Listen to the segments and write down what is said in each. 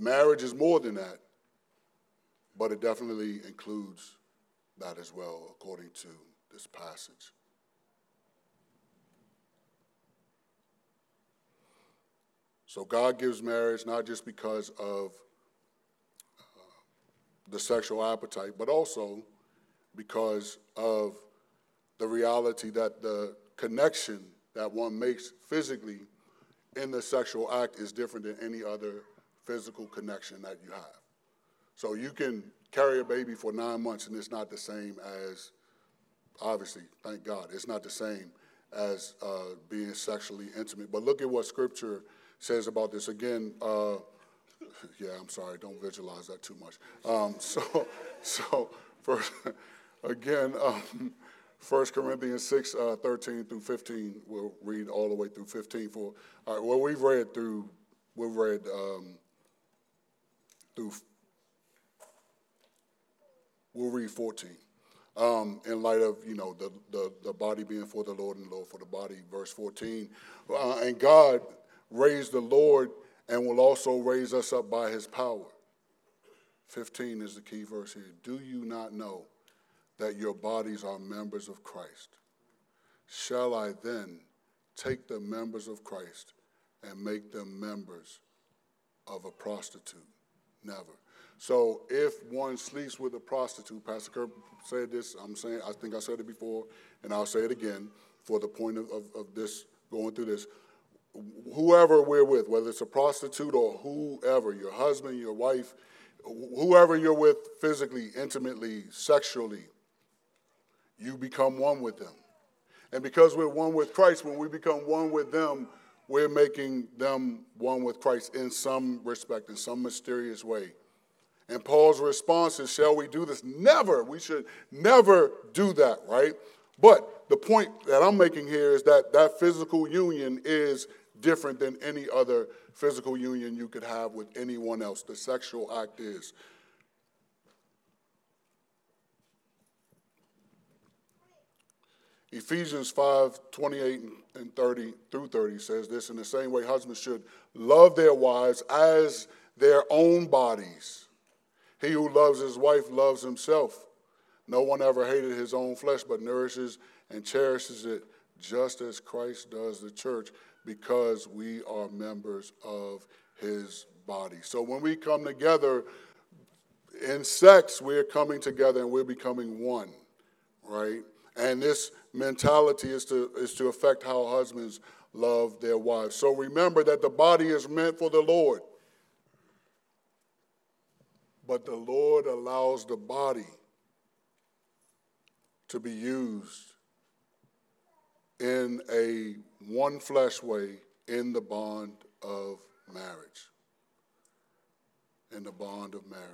marriage is more than that, but it definitely includes that as well, according to this passage. So God gives marriage not just because of uh, the sexual appetite, but also because of the reality that the connection that one makes physically in the sexual act is different than any other physical connection that you have. So you can carry a baby for nine months and it's not the same as, obviously, thank God, it's not the same as uh, being sexually intimate. But look at what scripture says about this. Again, uh, yeah, I'm sorry, don't visualize that too much. Um, so, so first, again, um, 1 Corinthians 6, uh, 13 through 15, we'll read all the way through 15. For, all right, well, we've read through, we've read um, through, we'll read 14. Um, in light of, you know, the, the, the body being for the Lord and the Lord for the body, verse 14. Uh, and God raised the Lord and will also raise us up by his power. 15 is the key verse here. Do you not know that your bodies are members of Christ? Shall I then take the members of Christ and make them members of a prostitute? Never. So if one sleeps with a prostitute, Pastor Kirk said this, I'm saying, I think I said it before, and I'll say it again for the point of, of, of this, going through this whoever we're with, whether it's a prostitute or whoever, your husband, your wife, whoever you're with physically, intimately, sexually, you become one with them. And because we're one with Christ, when we become one with them, we're making them one with Christ in some respect, in some mysterious way. And Paul's response is, Shall we do this? Never. We should never do that, right? But the point that I'm making here is that that physical union is different than any other physical union you could have with anyone else. The sexual act is. Ephesians 5 28 and 30 through 30 says this in the same way, husbands should love their wives as their own bodies. He who loves his wife loves himself. No one ever hated his own flesh, but nourishes and cherishes it just as Christ does the church because we are members of his body. So when we come together in sex, we're coming together and we're becoming one, right? And this mentality is to, is to affect how husbands love their wives. So remember that the body is meant for the Lord. But the Lord allows the body to be used in a one flesh way in the bond of marriage. In the bond of marriage.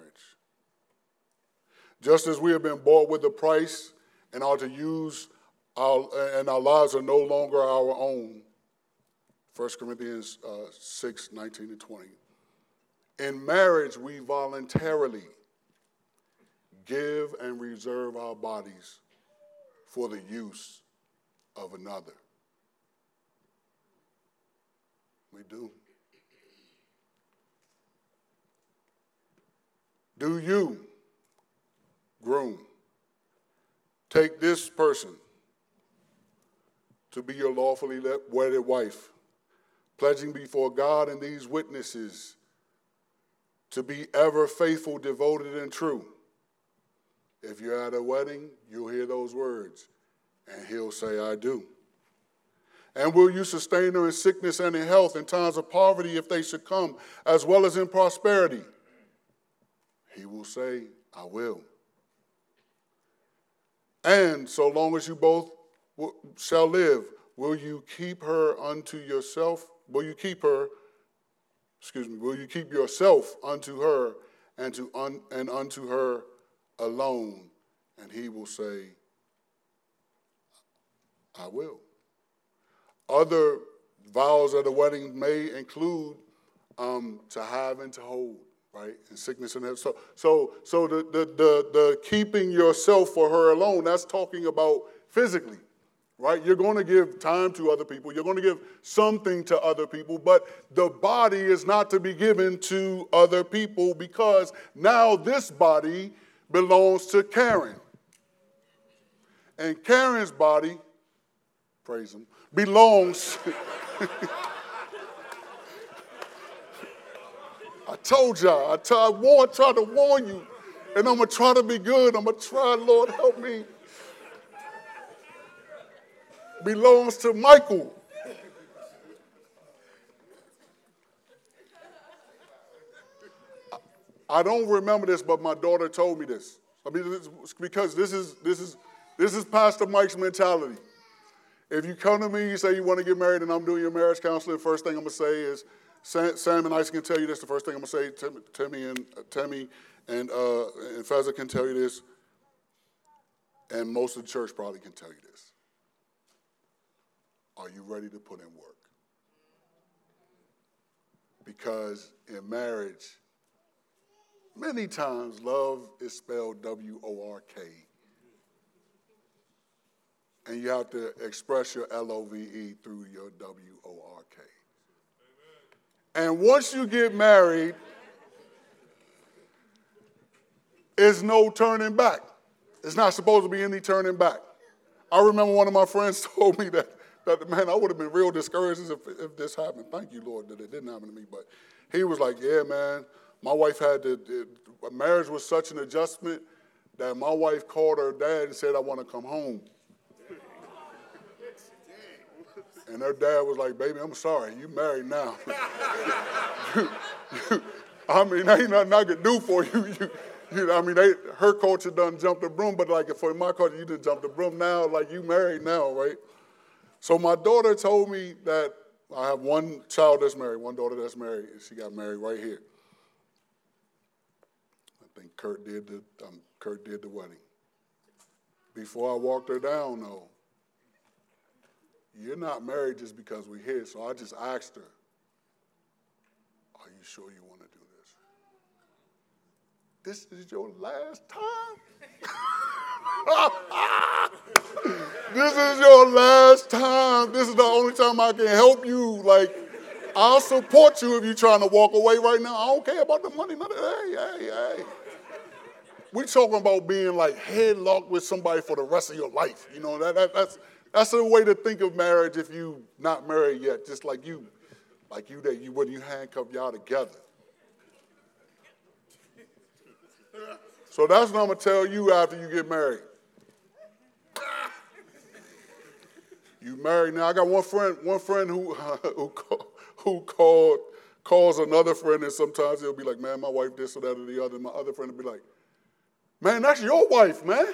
Just as we have been bought with a price and are to use our, and our lives are no longer our own. 1 Corinthians uh, 6 19 and 20. In marriage, we voluntarily give and reserve our bodies for the use of another. We do. Do you, groom, take this person to be your lawfully wedded wife, pledging before God and these witnesses to be ever faithful, devoted, and true? If you're at a wedding, you'll hear those words, and he'll say, I do. And will you sustain her in sickness and in health, in times of poverty if they should come, as well as in prosperity? He will say, I will. And so long as you both shall live, will you keep her unto yourself? Will you keep her, excuse me, will you keep yourself unto her and, to un, and unto her alone? And he will say, I will. Other vows at the wedding may include um, to have and to hold, right? And sickness and health. So, so, so the, the, the, the keeping yourself for her alone, that's talking about physically, right? You're going to give time to other people. You're going to give something to other people, but the body is not to be given to other people because now this body belongs to Karen. And Karen's body, praise him, belongs. I told y'all, I, t- I, warned, tried to warn you, and I'm going to try to be good. I'm going to try, Lord, help me. Belongs to Michael. I don't remember this, but my daughter told me this. I mean, this, because this is this is this is Pastor Mike's mentality. If you come to me, you say you want to get married, and I'm doing your marriage counseling, first thing I'm gonna say is, Sam and I can tell you this. The first thing I'm gonna say, Timmy and uh, Timmy and uh, and can tell you this, and most of the church probably can tell you this. Are you ready to put in work? Because in marriage, many times love is spelled W O R K and you have to express your L O V E through your W O R K. And once you get married, there's no turning back. It's not supposed to be any turning back. I remember one of my friends told me that, man, I would have been real discouraged if, if this happened. Thank you, Lord, that it didn't happen to me. But he was like, yeah, man, my wife had to, it, marriage was such an adjustment that my wife called her dad and said, I want to come home. And her dad was like, baby, I'm sorry, you married now. I mean, ain't nothing I could do for you. you, you I mean, they, her culture done jumped the broom, but like for my culture, you didn't jump the broom now, like you married now, right? So my daughter told me that I have one child that's married, one daughter that's married, and she got married right here. I think Kurt did the um, Kurt did the wedding. Before I walked her down, though, you're not married just because we're here. So I just asked her, Are you sure you want this? Is your last time? this is your last time. This is the only time I can help you. Like, I'll support you if you're trying to walk away right now. I don't care about the money. Hey, hey, hey. We're talking about being like headlocked with somebody for the rest of your life. You know, that, that that's that's a way to think of marriage if you not married yet, just like you, like you that you when you handcuff y'all together. So that's what I'm gonna tell you after you get married. You married now. I got one friend, one friend who who who called calls another friend, and sometimes he'll be like, "Man, my wife this or that or the other." And my other friend will be like, "Man, that's your wife, man."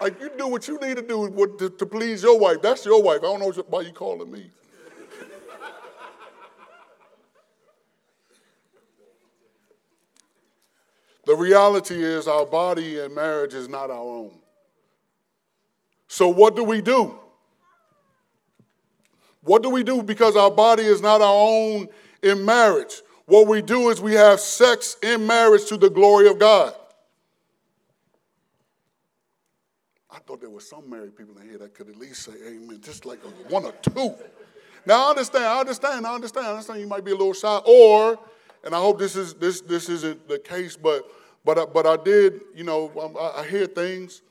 Like you do what you need to do to, to please your wife. That's your wife. I don't know why you calling me. The reality is our body and marriage is not our own. So what do we do? What do we do because our body is not our own in marriage? What we do is we have sex in marriage to the glory of God. I thought there were some married people in here that could at least say amen, just like one or two. Now I understand, I understand, I understand, I understand you might be a little shy, or, and I hope this is this this isn't the case, but but but I did, you know, I, I hear things,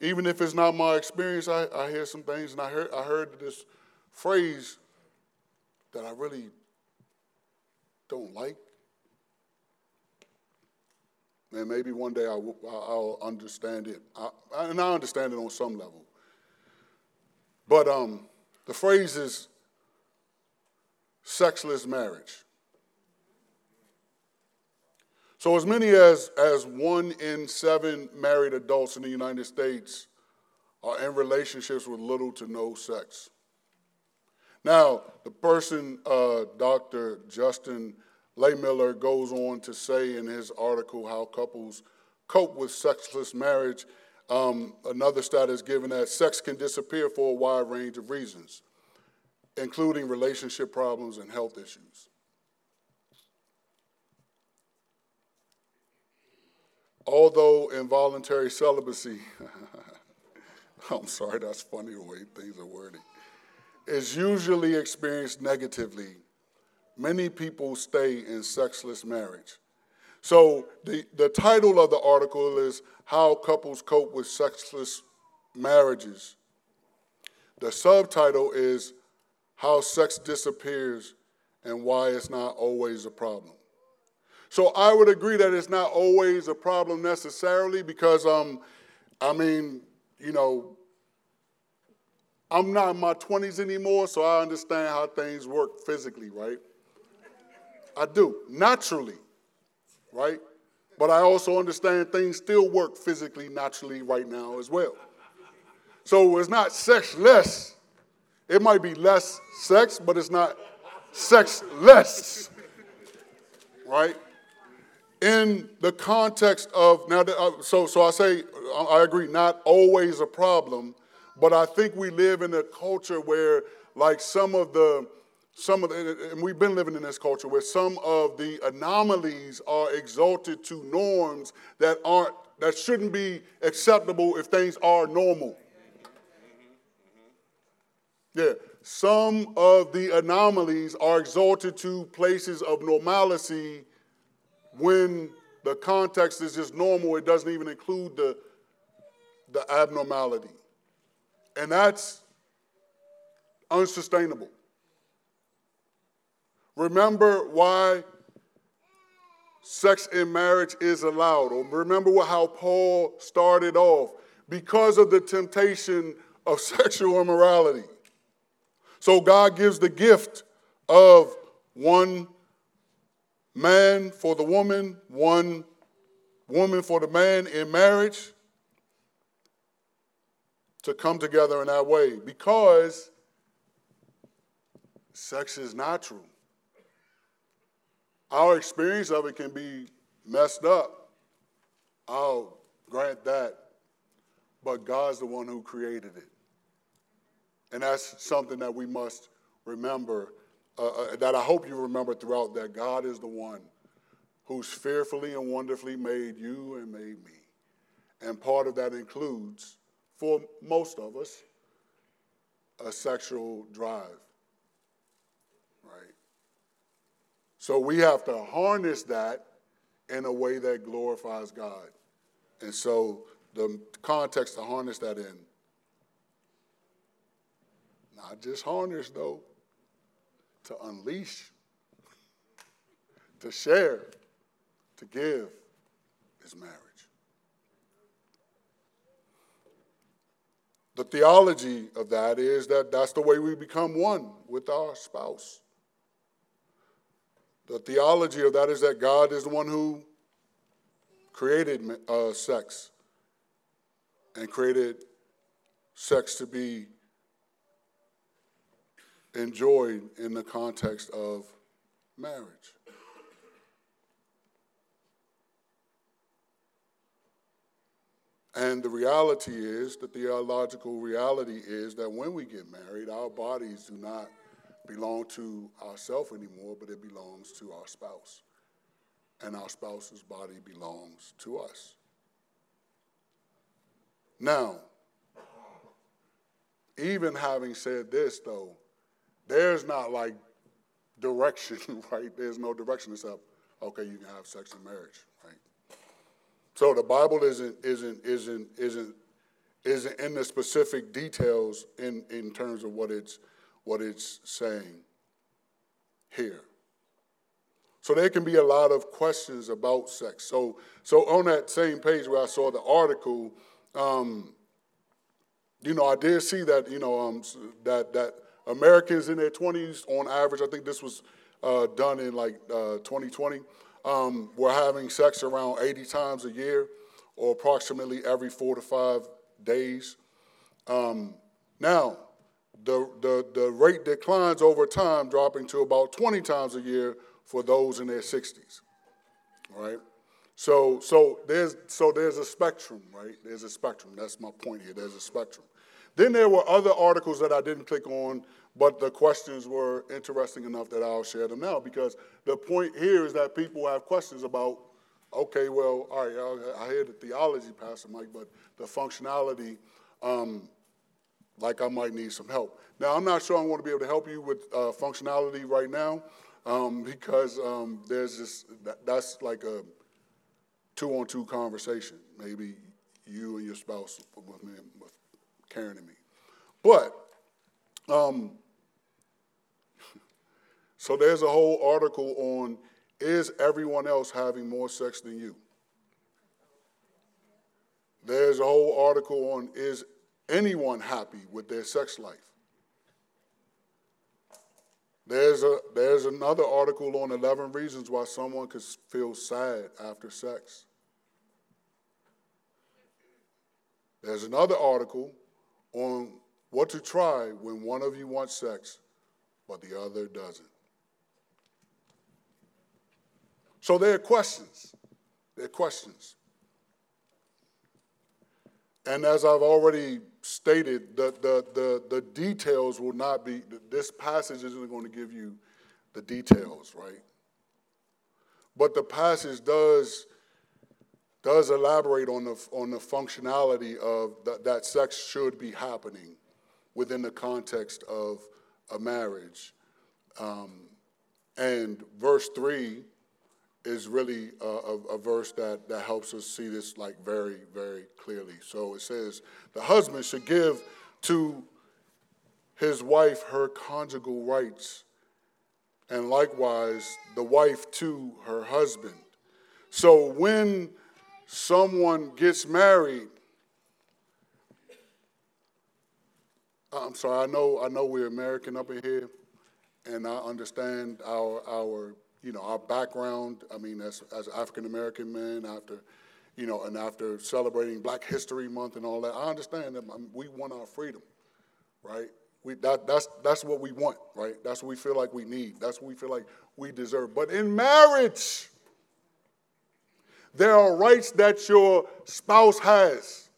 even if it's not my experience, I, I hear some things, and I heard I heard this phrase that I really don't like. And maybe one day I will, I'll understand it. I, and I understand it on some level. But um, the phrase is sexless marriage. So, as many as, as one in seven married adults in the United States are in relationships with little to no sex. Now, the person, uh, Dr. Justin Lehmiller goes on to say in his article how couples cope with sexless marriage. Um, another stat is given that sex can disappear for a wide range of reasons, including relationship problems and health issues. Although involuntary celibacy, I'm sorry, that's funny the way things are worded, is usually experienced negatively. Many people stay in sexless marriage. So the, the title of the article is How Couples Cope with Sexless Marriages. The subtitle is How Sex Disappears and Why It's Not Always a Problem. So I would agree that it's not always a problem necessarily because, um, I mean, you know, I'm not in my 20s anymore, so I understand how things work physically, right? I do, naturally right? But I also understand things still work physically, naturally right now as well. So it's not sex less. It might be less sex, but it's not sex less, right? In the context of now, uh, so so I say I agree, not always a problem, but I think we live in a culture where like some of the some of the, and we've been living in this culture where some of the anomalies are exalted to norms that aren't that shouldn't be acceptable if things are normal. Yeah, some of the anomalies are exalted to places of normalcy when the context is just normal. It doesn't even include the, the abnormality. And that's unsustainable. Remember why sex in marriage is allowed. Or remember how Paul started off because of the temptation of sexual immorality. So God gives the gift of one man for the woman, one woman for the man in marriage to come together in that way because sex is natural. Our experience of it can be messed up. I'll grant that. But God's the one who created it. And that's something that we must remember, uh, uh, that I hope you remember throughout, that God is the one who's fearfully and wonderfully made you and made me. And part of that includes, for most of us, a sexual drive. Right? So we have to harness that in a way that glorifies God. And so the context to harness that in, not just harness though, to unleash, to share, to give is marriage. The theology of that is that that's the way we become one with our spouse. The theology of that is that God is the one who created uh, sex and created sex to be enjoyed in the context of marriage. And the reality is, the theological reality is that when we get married, our bodies do not belong to ourselves anymore, but it belongs to our spouse. And our spouse's body belongs to us. Now, even having said this, though, there's not like direction, right? There's no direction except, okay, you can have sex in marriage, right? So the Bible isn't isn't isn't isn't isn't in the specific details in, in terms of what it's what it's saying here. So there can be a lot of questions about sex. So, so on that same page where I saw the article, um, you know, I did see that, you know, um, that, that Americans in their 20s, on average, I think this was uh, done in like uh, 2020, um, were having sex around 80 times a year or approximately every four to five days. Um, now, the, the, the rate declines over time, dropping to about 20 times a year for those in their 60s, right? So, so, there's, so there's a spectrum, right? There's a spectrum. That's my point here. There's a spectrum. Then there were other articles that I didn't click on, but the questions were interesting enough that I'll share them now because the point here is that people have questions about, okay, well, all right, I hear the theology, Pastor Mike, but the functionality um, like I might need some help. Now, I'm not sure I'm going to be able to help you with uh, functionality right now um, because um, there's this, that, that's like a two on two conversation. Maybe you and your spouse with me, Karen and me. But, um, so there's a whole article on is everyone else having more sex than you? There's a whole article on is anyone happy with their sex life? There's, a, there's another article on 11 reasons why someone could feel sad after sex. There's another article on what to try when one of you wants sex, but the other doesn't. So there are questions. There are questions. And as I've already stated, the, the, the, the details will not be, this passage isn't going to give you the details, right? But the passage does, does elaborate on the, on the functionality of that, that sex should be happening within the context of a marriage. Um, and verse 3 is really a, a, a, verse that, that helps us see this like very, very clearly. So it says, the husband should give to his wife her conjugal rights, and likewise the wife to her husband. So when someone gets married, I'm sorry, I know I know we're American up in here, and I understand our our you know, our background, I mean, as, as African American men, after, you know, and after celebrating Black History Month and all that, I understand that um, we want our freedom, right? We, that, that's, that's what we want, right? That's what we feel like we need. That's what we feel like we deserve. But in marriage, there are rights that your spouse has.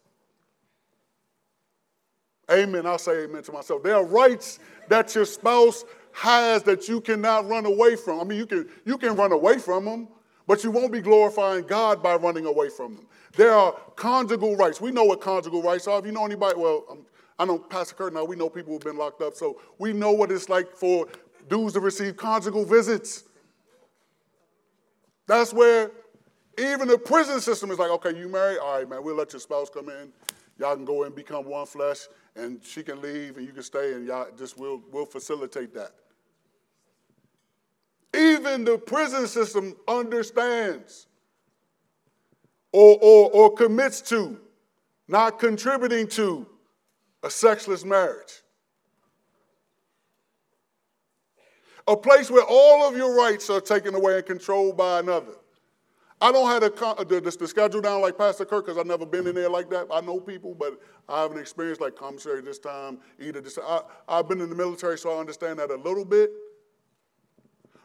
Amen. I'll say amen to myself. There are rights that your spouse has that you cannot run away from. I mean, you can, you can run away from them, but you won't be glorifying God by running away from them. There are conjugal rights. We know what conjugal rights are. If you know anybody, well, um, I know Pastor Kurt now, we know people who've been locked up, so we know what it's like for dudes to receive conjugal visits. That's where even the prison system is like, okay, you married? All right, man, we'll let your spouse come in. Y'all can go and become one flesh, and she can leave, and you can stay, and y'all just will will facilitate that. Even the prison system understands or, or, or commits to not contributing to a sexless marriage. A place where all of your rights are taken away and controlled by another. I don't have uh, the, the, the, schedule down like Pastor Kirk because I've never been in there like that. I know people, but I haven't experienced like commissary this time, either this I, I've been in the military, so I understand that a little bit.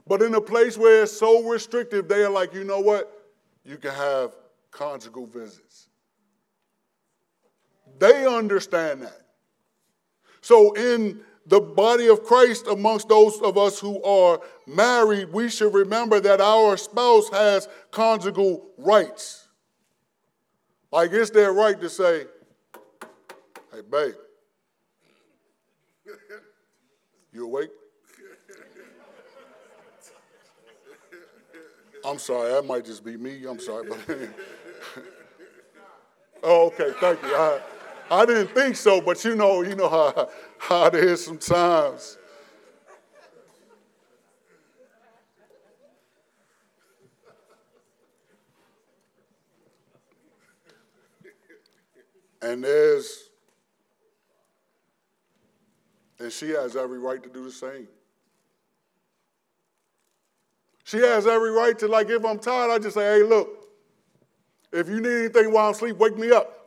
But in a place where it's so restrictive, they are like, you know what? You can have conjugal visits. They understand that. So, in the body of Christ, amongst those of us who are married, we should remember that our spouse has conjugal rights. Like it's their right to say, hey, babe, you awake? I'm sorry, that might just be me. I'm sorry, but oh, okay, thank you. I didn't think so, but you know, you know how, how it is sometimes. And there's, and she has every right to do the same. She has every right to, like, if I'm tired, I just say, hey, look, if you need anything while I'm asleep, wake me up.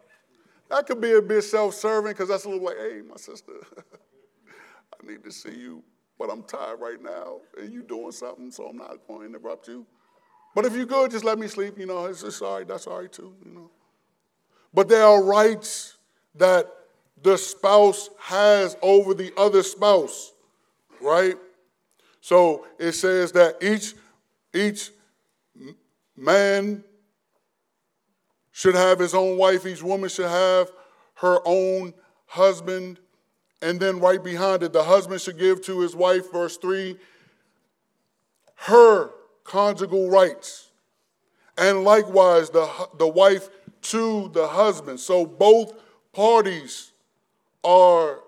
That could be a bit self serving because that's a little like, hey, my sister, I need to see you, but I'm tired right now and you doing something, so I'm not going to interrupt you. But if you could, just let me sleep. You know, it's, it's all right. That's all right too, you know. But there are rights that the spouse has over the other spouse, right? So it says that each each man should have his own wife, each woman should have her own husband. And then right behind it, the husband should give to his wife, verse 3, her conjugal rights. And likewise, the, the wife to the husband. So both parties are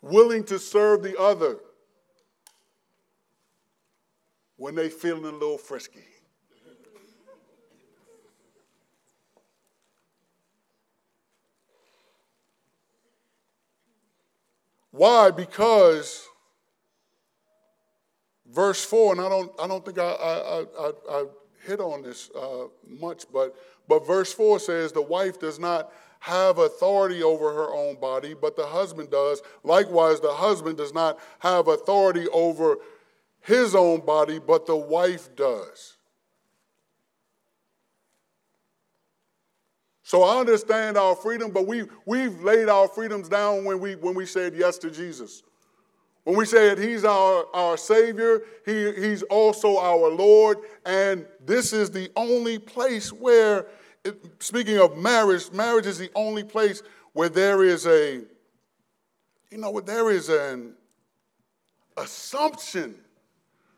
willing to serve the other when they feeling a little frisky. Why? Because verse 4, and I don't, I don't think I, I, I, I hit on this uh, much, but, but verse 4 says the wife does not have authority over her own body, but the husband does. Likewise, the husband does not have authority over his own body, but the wife does. So I understand our freedom, but we, we've laid our freedoms down when we, when we said yes to Jesus. When we said he's our, our Savior, he, he's also our Lord, and this is the only place where, speaking of marriage, marriage is the only place where there is a, you know, there is an assumption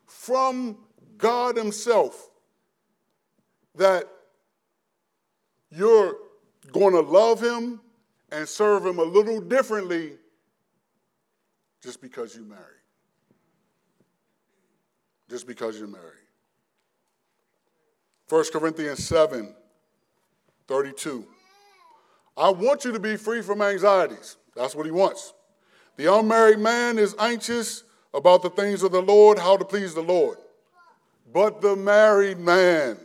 from God Himself that you're going to love him and serve him a little differently just because you're married. Just because you're married. 1 Corinthians 7 32. I want you to be free from anxieties. That's what he wants. The unmarried man is anxious about the things of the Lord, how to please the Lord. But the married man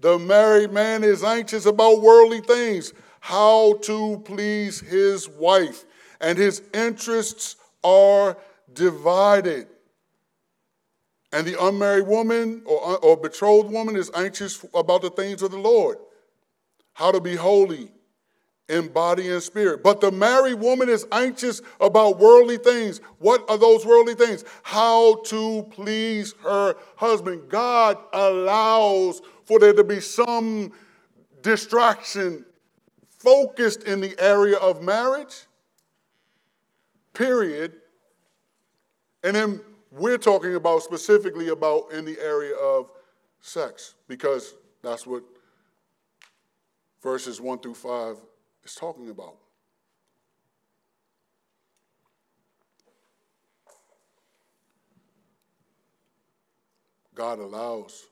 the married man is anxious about worldly things, how to please his wife, and his interests are divided. And the unmarried woman or, or betrothed woman is anxious about the things of the Lord, how to be holy in body and spirit. But the married woman is anxious about worldly things. What are those worldly things? How to please her husband. God allows for there to be some distraction focused in the area of marriage, period. And then we're talking about specifically about in the area of sex, because that's what verses 1 through 5 is talking about. God allows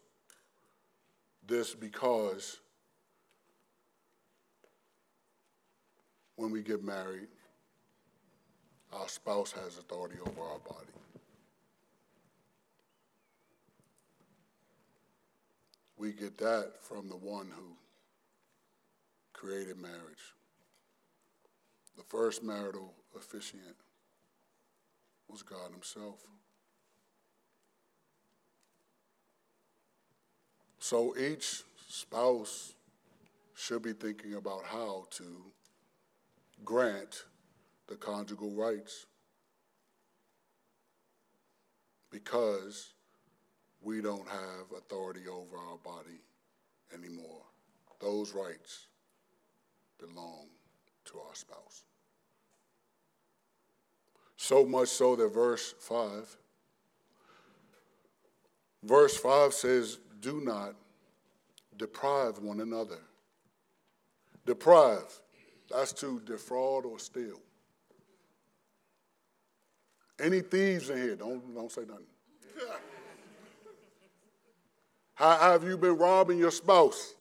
this because when we get married, our spouse has authority over our body. We get that from the one who created marriage. The first marital officiant was God Himself. So each spouse should be thinking about how to grant the conjugal rights because we don't have authority over our body anymore. Those rights belong to our spouse. So much so that verse 5, verse 5 says, Do not deprive one another. Deprive, that's to defraud or steal. Any thieves in here, don't, don't say nothing. How have you been robbing your spouse?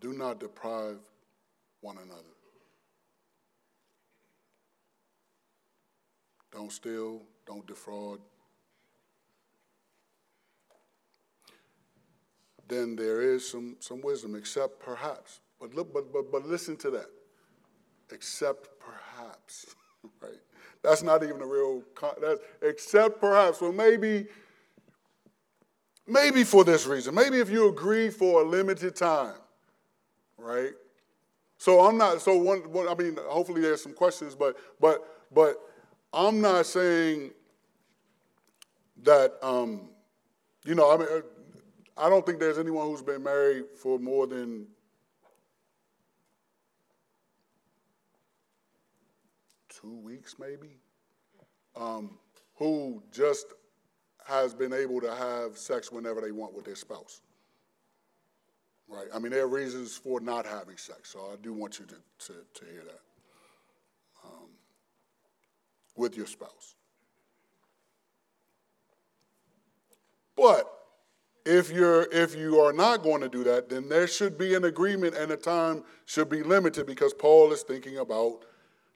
Do not deprive one another. Don't steal, don't defraud. Then there is some, some wisdom, except perhaps. But, look, but, but, but listen to that. Except perhaps, right? That's not even a real, that's, except perhaps. Well, maybe, maybe for this reason. Maybe if you agree for a limited time, right? So I'm not, so one, one I mean, hopefully there's some questions, but, but, but I'm not saying that um, you know, I mean, I don't think there's anyone who's been married for more than two weeks, maybe, um, who just has been able to have sex whenever they want with their spouse. Right? I mean, there are reasons for not having sex, so I do want you to, to, to hear that um, with your spouse. But if you're if you are not going to do that, then there should be an agreement and the time should be limited because Paul is thinking about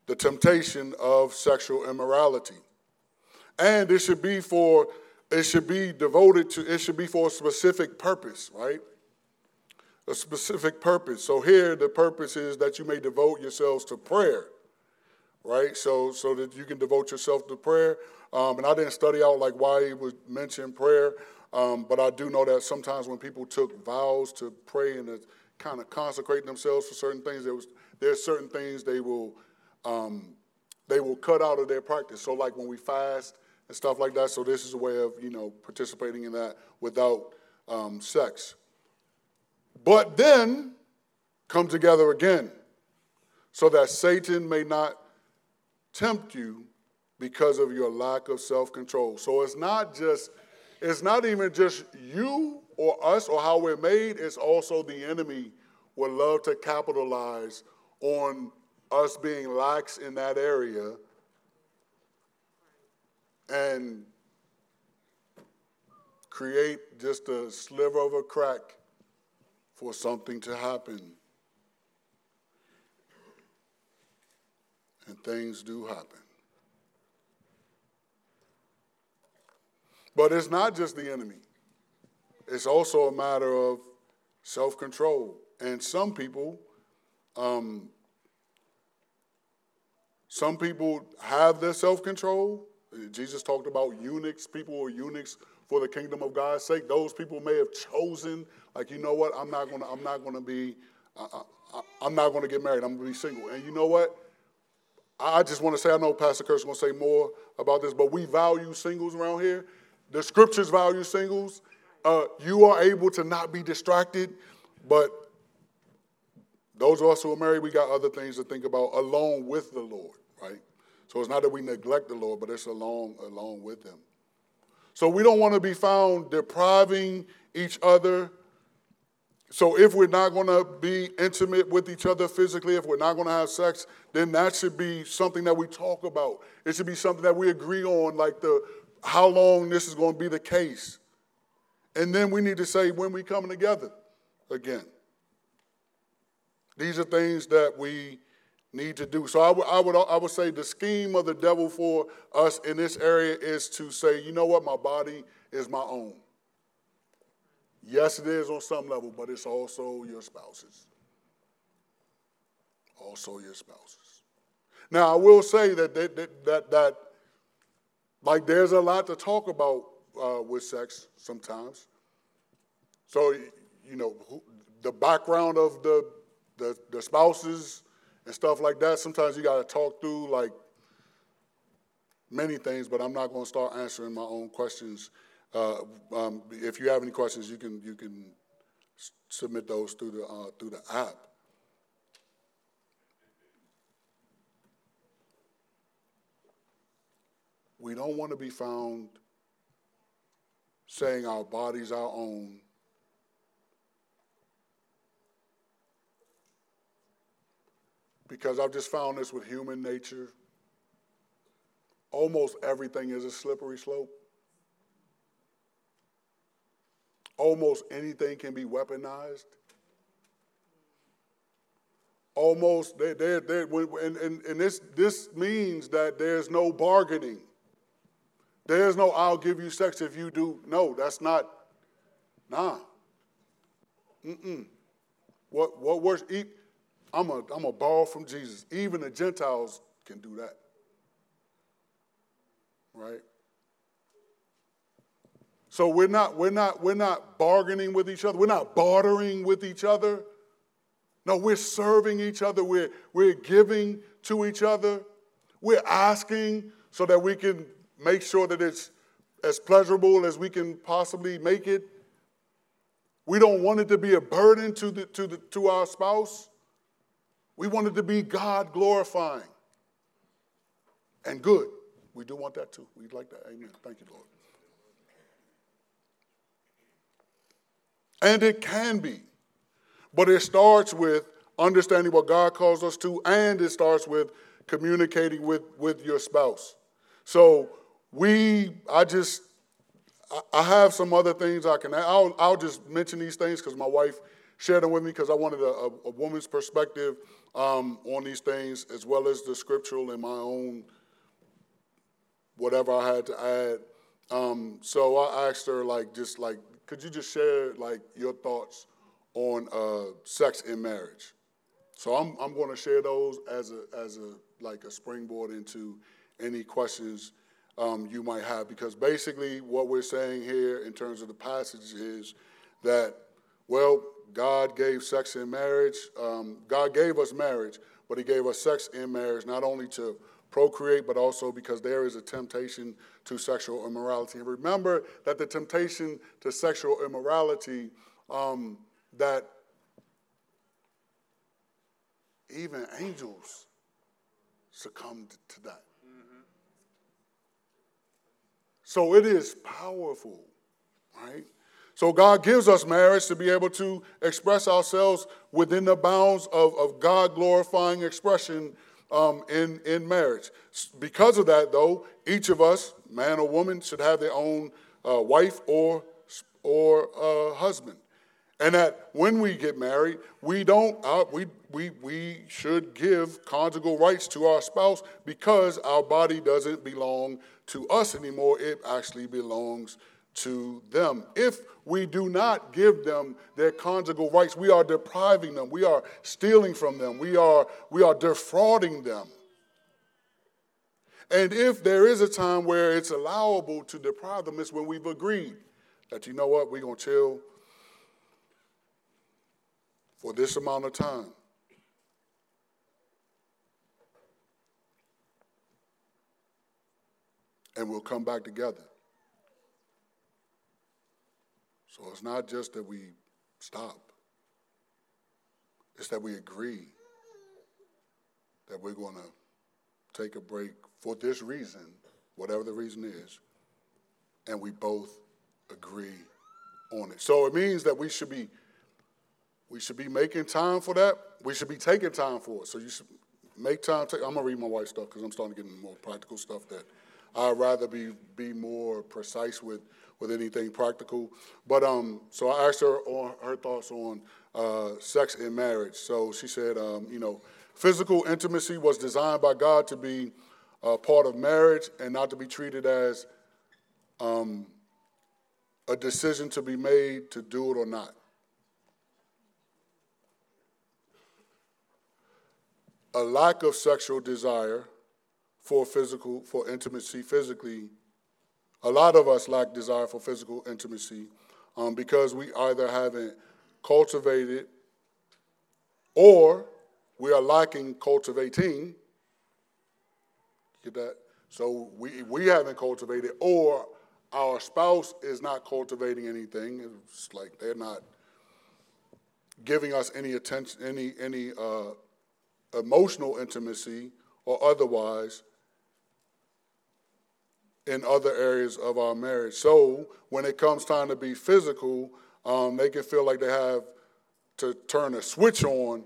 the temptation of sexual immorality. And it should be for it should be devoted to it should be for a specific purpose, right? A specific purpose. So here the purpose is that you may devote yourselves to prayer, right? So so that you can devote yourself to prayer. Um, and I didn't study out like why he would mention prayer, um, but I do know that sometimes when people took vows to pray and to kind of consecrate themselves for certain things, there was there's certain things they will um, they will cut out of their practice. So like when we fast and stuff like that. So this is a way of you know participating in that without um, sex. But then come together again, so that Satan may not tempt you because of your lack of self-control. So it's not just it's not even just you or us or how we're made, it's also the enemy would love to capitalize on us being lax in that area and create just a sliver of a crack for something to happen. And things do happen. But it's not just the enemy, it's also a matter of self control. And some people, um, some people have their self control, Jesus talked about eunuchs, people who are eunuchs for the kingdom of God's sake. Those people may have chosen, like, you know what, I'm not gonna, I'm not gonna be, uh, I'm not gonna get married. I'm gonna be single. And you know what? I just want to say, I know Pastor Kurt's gonna say more about this, but we value singles around here. The scriptures value singles. Uh, you are able to not be distracted, but those of us who are married, we got other things to think about along with the Lord, right? So it's not that we neglect the Lord, but it's along, along with Him. So we don't want to be found depriving each other. So if we're not going to be intimate with each other physically, if we're not going to have sex, then that should be something that we talk about. It should be something that we agree on, like the how long this is going to be the case. And then we need to say when we come together again. These are things that we need to do. So I would, I would, I would say the scheme of the devil for us in this area is to say, you know what, my body is my own. Yes, it is on some level, but it's also your spouse's. Also your spouse's. Now, I will say that, that, that, that, that like, there's a lot to talk about uh, with sex sometimes. So, you know, the background of the, the, the spouses, and stuff like that. Sometimes you got to talk through like many things, but I'm not going to start answering my own questions. Uh, um, if you have any questions, you can you can submit those through the uh, through the app. We don't want to be found saying our body's our own because I've just found this with human nature. Almost everything is a slippery slope. Almost anything can be weaponized. Almost, they, they, they, and, and, and this, this means that there's no bargaining. There's no, I'll give you sex if you do. No, that's not, nah. Mm-mm. What, what works? I'm a, I'm a ball from Jesus. Even the Gentiles can do that. Right? So we're not, we're not, we're not bargaining with each other. We're not bartering with each other. No, we're serving each other. We're, we're giving to each other. We're asking so that we can make sure that it's as pleasurable as we can possibly make it. We don't want it to be a burden to, the, to, the, to our spouse. We want it to be God glorifying and good. We do want that too. We'd like that. Amen. Thank you, Lord. And it can be. But it starts with understanding what God calls us to, and it starts with communicating with, with your spouse. So we, I just, I have some other things I can, I'll, I'll just mention these things because my wife shared them with me because I wanted a, a, a woman's perspective um, on these things as well as the scriptural and my own whatever I had to add. Um, so I asked her, like, just like, could you just share like your thoughts on uh, sex in marriage? So I'm I'm going to share those as a as a like a springboard into any questions um, you might have, because basically what we're saying here in terms of the passage is that well, God gave sex in marriage. Um, God gave us marriage, but He gave us sex in marriage not only to procreate, but also because there is a temptation to sexual immorality. And remember that the temptation to sexual immorality, um, that even angels succumbed to that. Mm-hmm. So it is powerful, right? So God gives us marriage to be able to express ourselves within the bounds of, of God glorifying expression um, in, in marriage. Because of that, though, each of us, man or woman, should have their own uh, wife or, or uh, husband. And that when we get married, we don't, uh, we, we, we should give conjugal rights to our spouse because our body doesn't belong to us anymore. It actually belongs to them. If we do not give them their conjugal rights, we are depriving them, we are stealing from them, we are, we are defrauding them. And if there is a time where it's allowable to deprive them, it's when we've agreed that, you know what, we're going to chill for this amount of time. And we'll come back together. So it's not just that we stop, it's that we agree that we're going to take a break for this reason, whatever the reason is, and we both agree on it. So it means that we should be we should be making time for that. We should be taking time for it. So you should make time. Take, I'm gonna read my wife's stuff because I'm starting to get into more practical stuff that I'd rather be be more precise with with anything practical. But um, so I asked her on her thoughts on uh, sex and marriage. So she said, um, you know, physical intimacy was designed by God to be a part of marriage and not to be treated as um, a decision to be made to do it or not. A lack of sexual desire for physical, for intimacy physically a lot of us lack desire for physical intimacy um, because we either haven't cultivated or we are lacking cultivating. Get that? So we, we haven't cultivated, or our spouse is not cultivating anything. It's like they're not giving us any attention, any any uh, emotional intimacy or otherwise in other areas of our marriage. So when it comes time to be physical, um, they can feel like they have to turn a switch on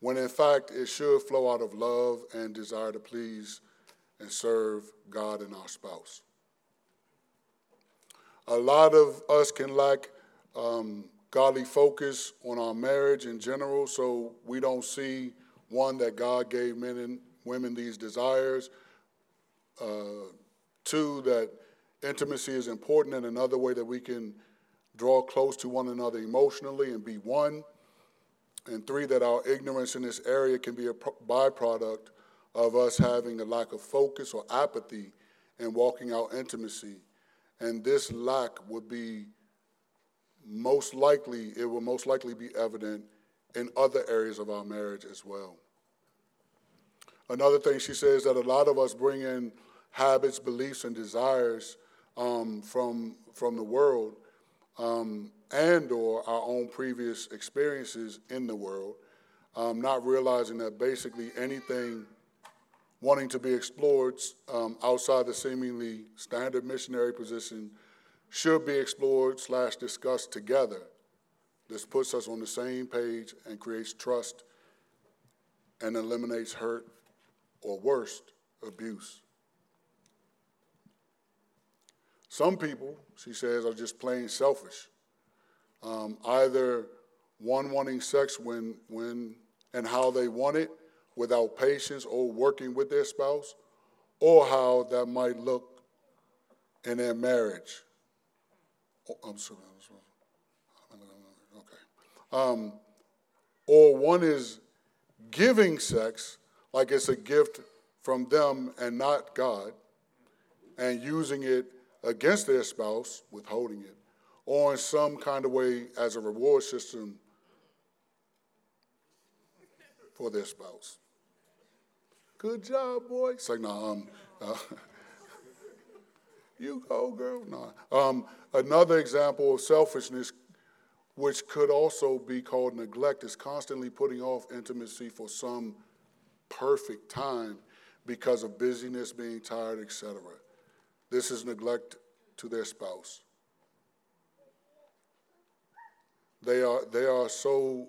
when in fact it should flow out of love and desire to please and serve God and our spouse. A lot of us can lack um, godly focus on our marriage in general, so we don't see one that God gave men and women these desires. Uh, Two, that intimacy is important and another way that we can draw close to one another emotionally and be one. And three, that our ignorance in this area can be a byproduct of us having a lack of focus or apathy in walking out intimacy. And this lack would be most likely, it will most likely be evident in other areas of our marriage as well. Another thing she says that a lot of us bring in habits, beliefs, and desires um, from, from the world um, and or our own previous experiences in the world, um, not realizing that basically anything wanting to be explored um, outside the seemingly standard missionary position should be explored slash discussed together. This puts us on the same page and creates trust and eliminates hurt or worst, abuse. Some people, she says, are just plain selfish. Um, either one wanting sex when, when and how they want it without patience or working with their spouse, or how that might look in their marriage. Oh, I'm sorry. Okay. Um, or one is giving sex like it's a gift from them and not God, and using it against their spouse, withholding it, or in some kind of way as a reward system for their spouse. Good job, boy. It's like, nah, um, uh, you go, girl. No. Um, another example of selfishness, which could also be called neglect, is constantly putting off intimacy for some perfect time because of busyness, being tired, etc. This is neglect to their spouse. They are, they are so,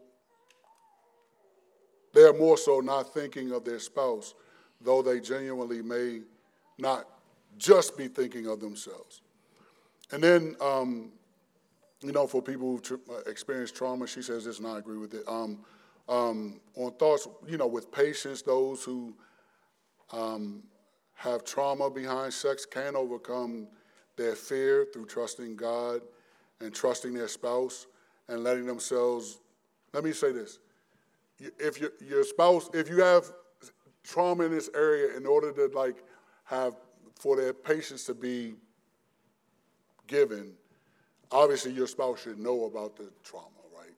they are more so not thinking of their spouse, though they genuinely may not just be thinking of themselves. And then, um, you know, for people who tra- uh, experience trauma, she says this, and I agree with it. Um, um, on thoughts, you know, with patience, those who um, have trauma behind sex can overcome their fear through trusting God and trusting their spouse and letting themselves. Let me say this: if your your spouse, if you have trauma in this area, in order to like have for their patience to be given, obviously your spouse should know about the trauma, right?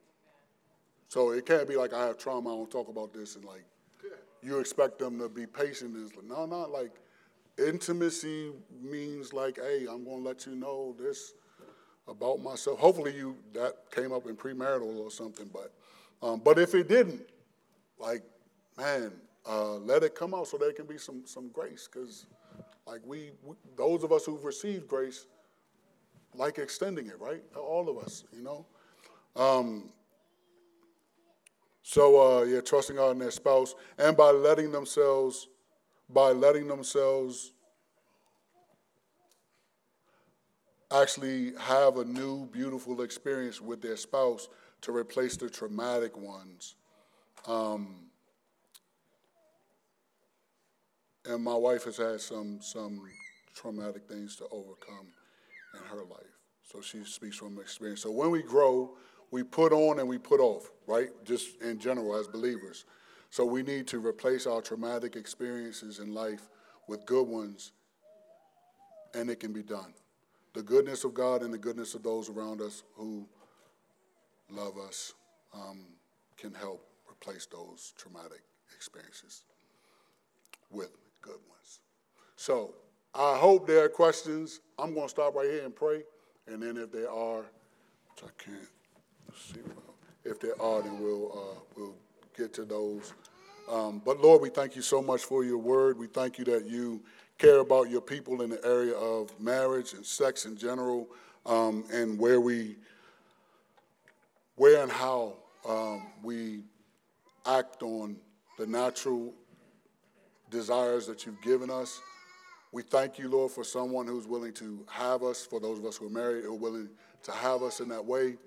So it can't be like I have trauma, I don't talk about this, and like you expect them to be patient. Is like, no, not like intimacy means like, hey, I'm going to let you know this about myself. Hopefully, you that came up in premarital or something, but um, but if it didn't, like, man, uh, let it come out so there can be some some grace, because like we, we, those of us who've received grace, like extending it, right? All of us, you know. Um, so uh, yeah, trusting God in their spouse, and by letting themselves, by letting themselves actually have a new, beautiful experience with their spouse to replace the traumatic ones. Um, and my wife has had some some traumatic things to overcome in her life. So she speaks from experience. So when we grow, we put on and we put off, right? Just in general as believers. So we need to replace our traumatic experiences in life with good ones, and it can be done the goodness of God and the goodness of those around us who love us um, can help replace those traumatic experiences with good ones. So I hope there are questions. I'm going to stop right here and pray, and then if there are, which I can't see, if there are, then we'll uh, we'll get to those. Um, but Lord, we thank you so much for your word. We thank you that you care about your people in the area of marriage and sex in general, um, and where we, where and how um, we act on the natural desires that you've given us. We thank you, Lord, for someone who's willing to have us, for those of us who are married, who are willing to have us in that way.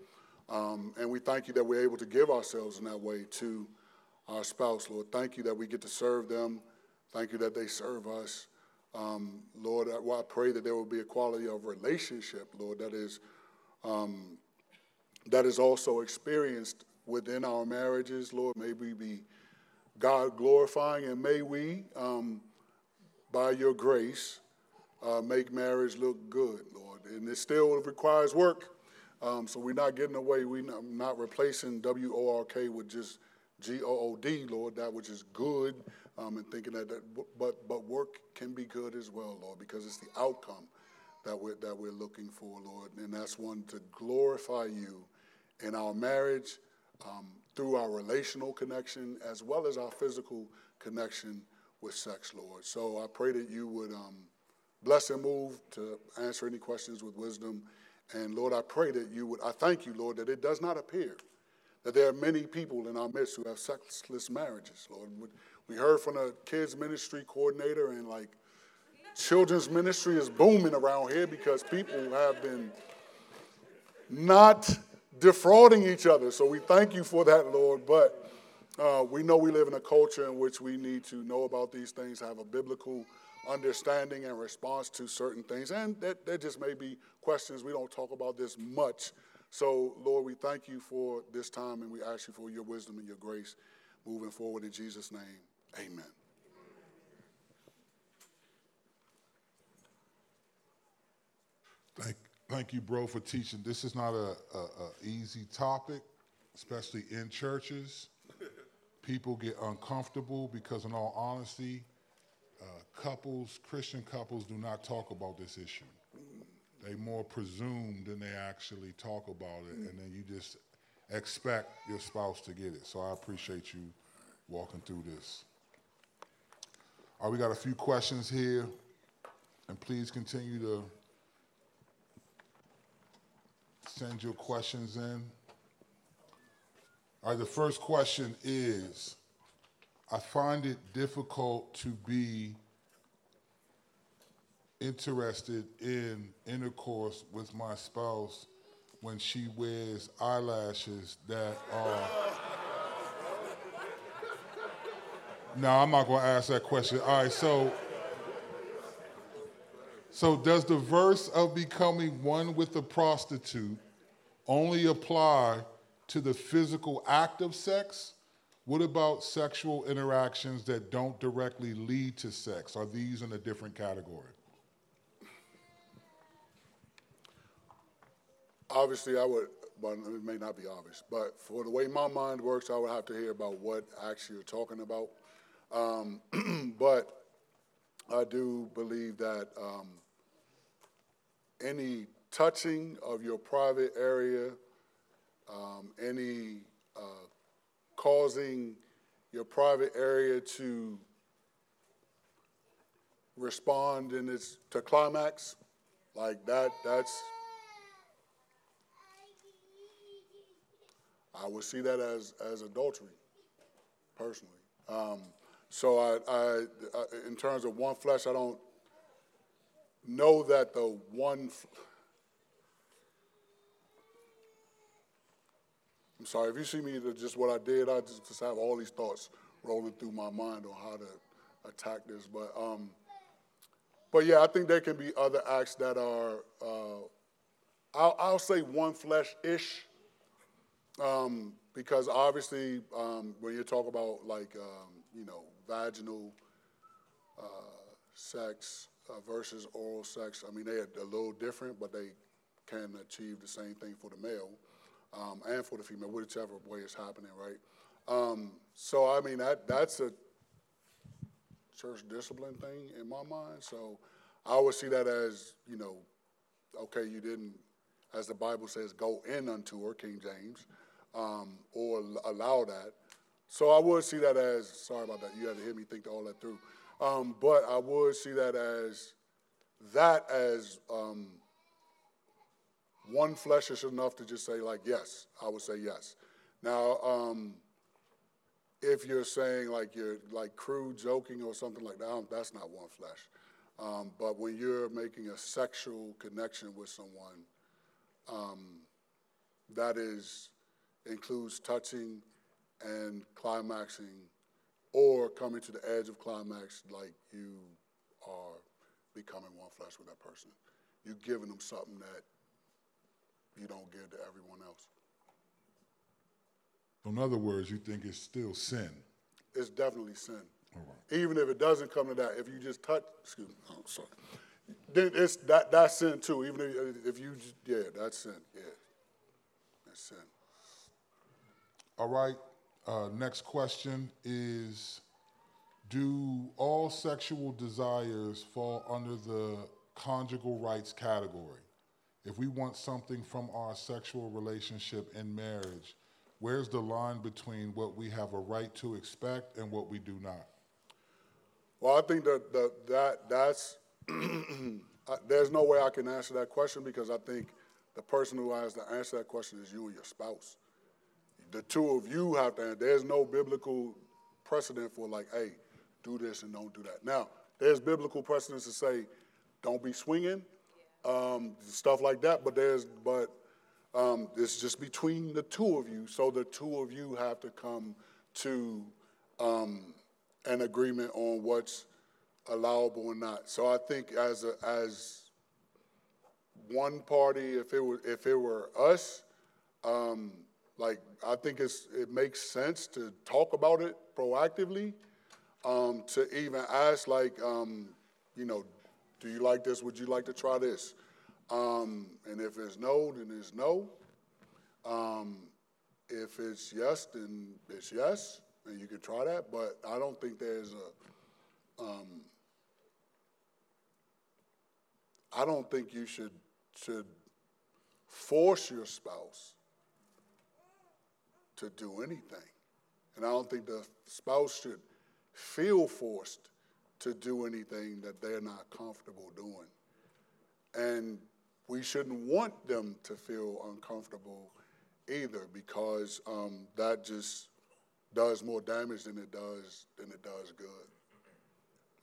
Um, and we thank you that we're able to give ourselves in that way to our spouse, Lord. Thank you that we get to serve them. Thank you that they serve us. Um, Lord, I, well, I, pray that there will be a quality of relationship, Lord, that is um, that is also experienced within our marriages, Lord. May we be God glorifying, and may we, um, by your grace, uh, make marriage look good, Lord. And it still requires work, um, so we're not getting away. We're not, not replacing W O R K with just G O O D, Lord, that which is good um, and thinking that, that, but, but work can be good as well, Lord, because it's the outcome that we're, that we're looking for, Lord. And that's one to glorify you in our marriage, um, through our relational connection, as well as our physical connection with sex, Lord. So I pray that you would um, bless and move to answer any questions with wisdom. And Lord, I pray that you would, I thank you, Lord, that it does not appear that there are many people in our midst who have sexless marriages, Lord. We heard from a kids ministry coordinator and like children's ministry is booming around here because people have been not defrauding each other. So we thank you for that, Lord. But uh, we know we live in a culture in which we need to know about these things, have a biblical understanding and response to certain things. And that, that just may be questions. We don't talk about this much. So, Lord, we thank you for this time and we ask you for your wisdom and your grace moving forward in Jesus' name. Amen. Thank, thank you, bro, for teaching. This is not a, a, a easy topic, especially in churches. People get uncomfortable because, in all honesty, uh, couples, Christian couples, do not talk about this issue. They more presume than they actually talk about it, and then you just expect your spouse to get it. So I appreciate you walking through this. All right, we got a few questions here, and please continue to send your questions in. All right, the first question is I find it difficult to be interested in intercourse with my spouse when she wears eyelashes that are. no, I'm not to ask that question. All right, so. So, does the verse of becoming one with a prostitute only apply to the physical act of sex? What about sexual interactions that don't directly lead to sex? Are these in a different category? Obviously, I would, but it may not be obvious, but for the way my mind works, I would have to hear about what actually you're talking about. Um, but I do believe that um, any touching of your private area, um, any uh, causing your private area to respond in its to climax, like that, that's I would see that as as adultery, personally. Um, so I, I, I, in terms of one flesh, I don't know that the one. I'm sorry, if you see me just what I did, I just, just have all these thoughts rolling through my mind on how to attack this. But, um, but yeah, I think there can be other acts that are, uh, I'll, I'll, say one flesh ish, um, because obviously um, when you talk about like, um, you know, vaginal uh, sex, uh, versus oral sex. I mean, they're a little different, but they can achieve the same thing for the male um, and for the female, whichever way it's happening, right? Um, so, I mean, that that's a church discipline thing in my mind. So, I would see that as, you know, okay, you didn't, as the Bible says, go in unto her, King James, um, or allow that. So I would see that as, sorry about that, you had to hear me think all that through. Um, but I would see that as that as um, one flesh is enough to just say like yes. I would say yes. Now, um, if you're saying like you're like crude joking or something like that, that's not one flesh. Um, but when you're making a sexual connection with someone, um, that is includes touching and climaxing or coming to the edge of climax like you are becoming one flesh with that person. You're giving them something that you don't give to everyone else. In other words, you think it's still sin? It's definitely sin. Even if it doesn't come to that, if you just touch, excuse me, oh, sorry. Then it's that that's sin too. Even if, if you, just, yeah, that's sin. Yeah, that's sin. All right. Uh, next question is Do all sexual desires fall under the conjugal rights category. If we want something from our sexual relationship in marriage, where's the line between what we have a right to expect and what we do not? Well, I think that, that, that that's there's no way I can answer that question because I think the person who has to answer that question is you or your spouse. The two of you have to. There's no biblical precedent for like, hey, do this and don't do that. Now, there's biblical precedents to say, don't be swinging, um, stuff like that. But there's but um, it's just between the two of you. So the two of you have to come to um, an agreement on what's allowable or not. So I think as a, as one party, if it were if it were us, um, like I think it's it makes sense to talk about it proactively, um, to even ask like, um, you know, do you like this? Would you like to try this? Um, and if it's no, then it's no. Um, if it's yes, then it's yes, and you can try that. But I don't think there's a. Um, I don't think you should should force your spouse to do anything, and I don't think the spouse should feel forced to do anything that they're not comfortable doing, and we shouldn't want them to feel uncomfortable either because um, that just does more damage than it does than it does good.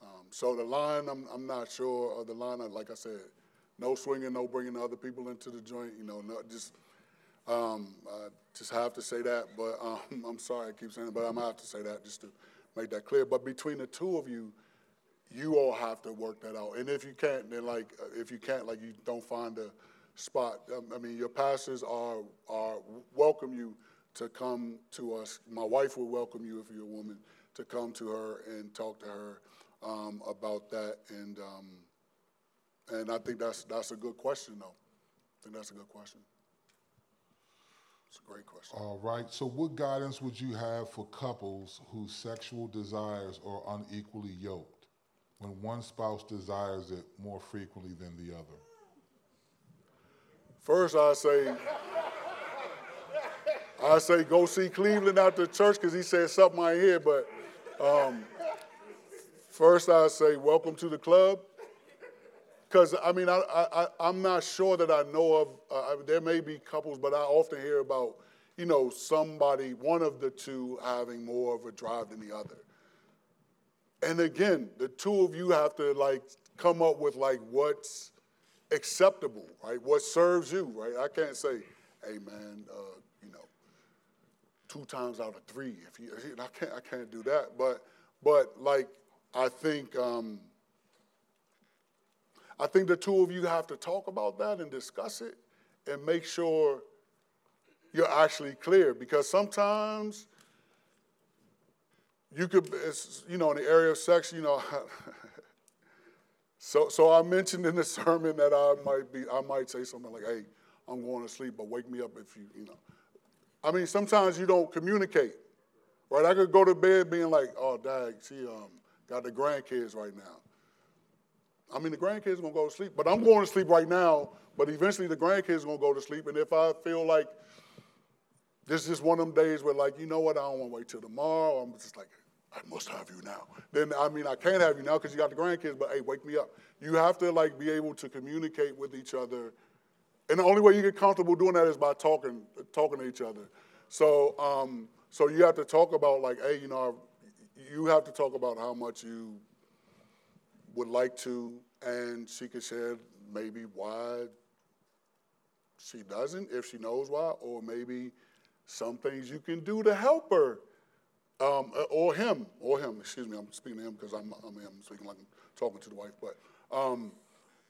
Um, so the line, I'm, I'm not sure of the line. Like I said, no swinging, no bringing other people into the joint. You know, no, just um, I just have to say that. But um, I'm sorry I keep saying it, but I'm gonna have to say that just to make that clear. But between the two of you, you all have to work that out. And if you can't, then like if you can't, like you don't find a spot. Um, I mean, your pastors are are welcome you to come to us. My wife will welcome you if you're a woman to come to her and talk to her um, about that. And um, and I think that's that's a good question, though. I think that's a good question. It's a great question. All right. So, what guidance would you have for couples whose sexual desires are unequally yoked? when one spouse desires it more frequently than the other? First, I say, I say go see Cleveland after church because he said something I hear. But um, first, I say welcome to the club. Because I mean, I, I, I'm not sure that I know of. Uh, there may be couples, but I often hear about, you know, somebody, one of the two, having more of a drive than the other. And again, the two of you have to like come up with like what's acceptable, right? What serves you, right? I can't say, hey man, uh, you know, two times out of three. If you, I can't, I can't do that. But, but like, I think, um, I think the two of you have to talk about that and discuss it, and make sure you're actually clear because sometimes you could, you know, in the area of sex, you know. so, so I mentioned in the sermon that I might be, I might say something like, "Hey, I'm going to sleep, but wake me up if you, you know." I mean, sometimes you don't communicate, right? I could go to bed being like, "Oh, Dad, she um, got the grandkids right now." I mean, the grandkids are gonna go to sleep, but I'm going to sleep right now. But eventually, the grandkids are gonna go to sleep, and if I feel like this is one of them days where, like, you know what, I don't want to wait till tomorrow. I'm just like, I must have you now. Then, I mean, I can't have you now because you got the grandkids, but hey, wake me up. You have to, like, be able to communicate with each other. And the only way you get comfortable doing that is by talking, talking to each other. So, um, so you have to talk about, like, hey, you know, you have to talk about how much you would like to, and she can share maybe why she doesn't, if she knows why, or maybe some things you can do to help her um, uh, or him, or him. Excuse me, I'm speaking to him because I'm, I'm speaking like I'm talking to the wife. But, um,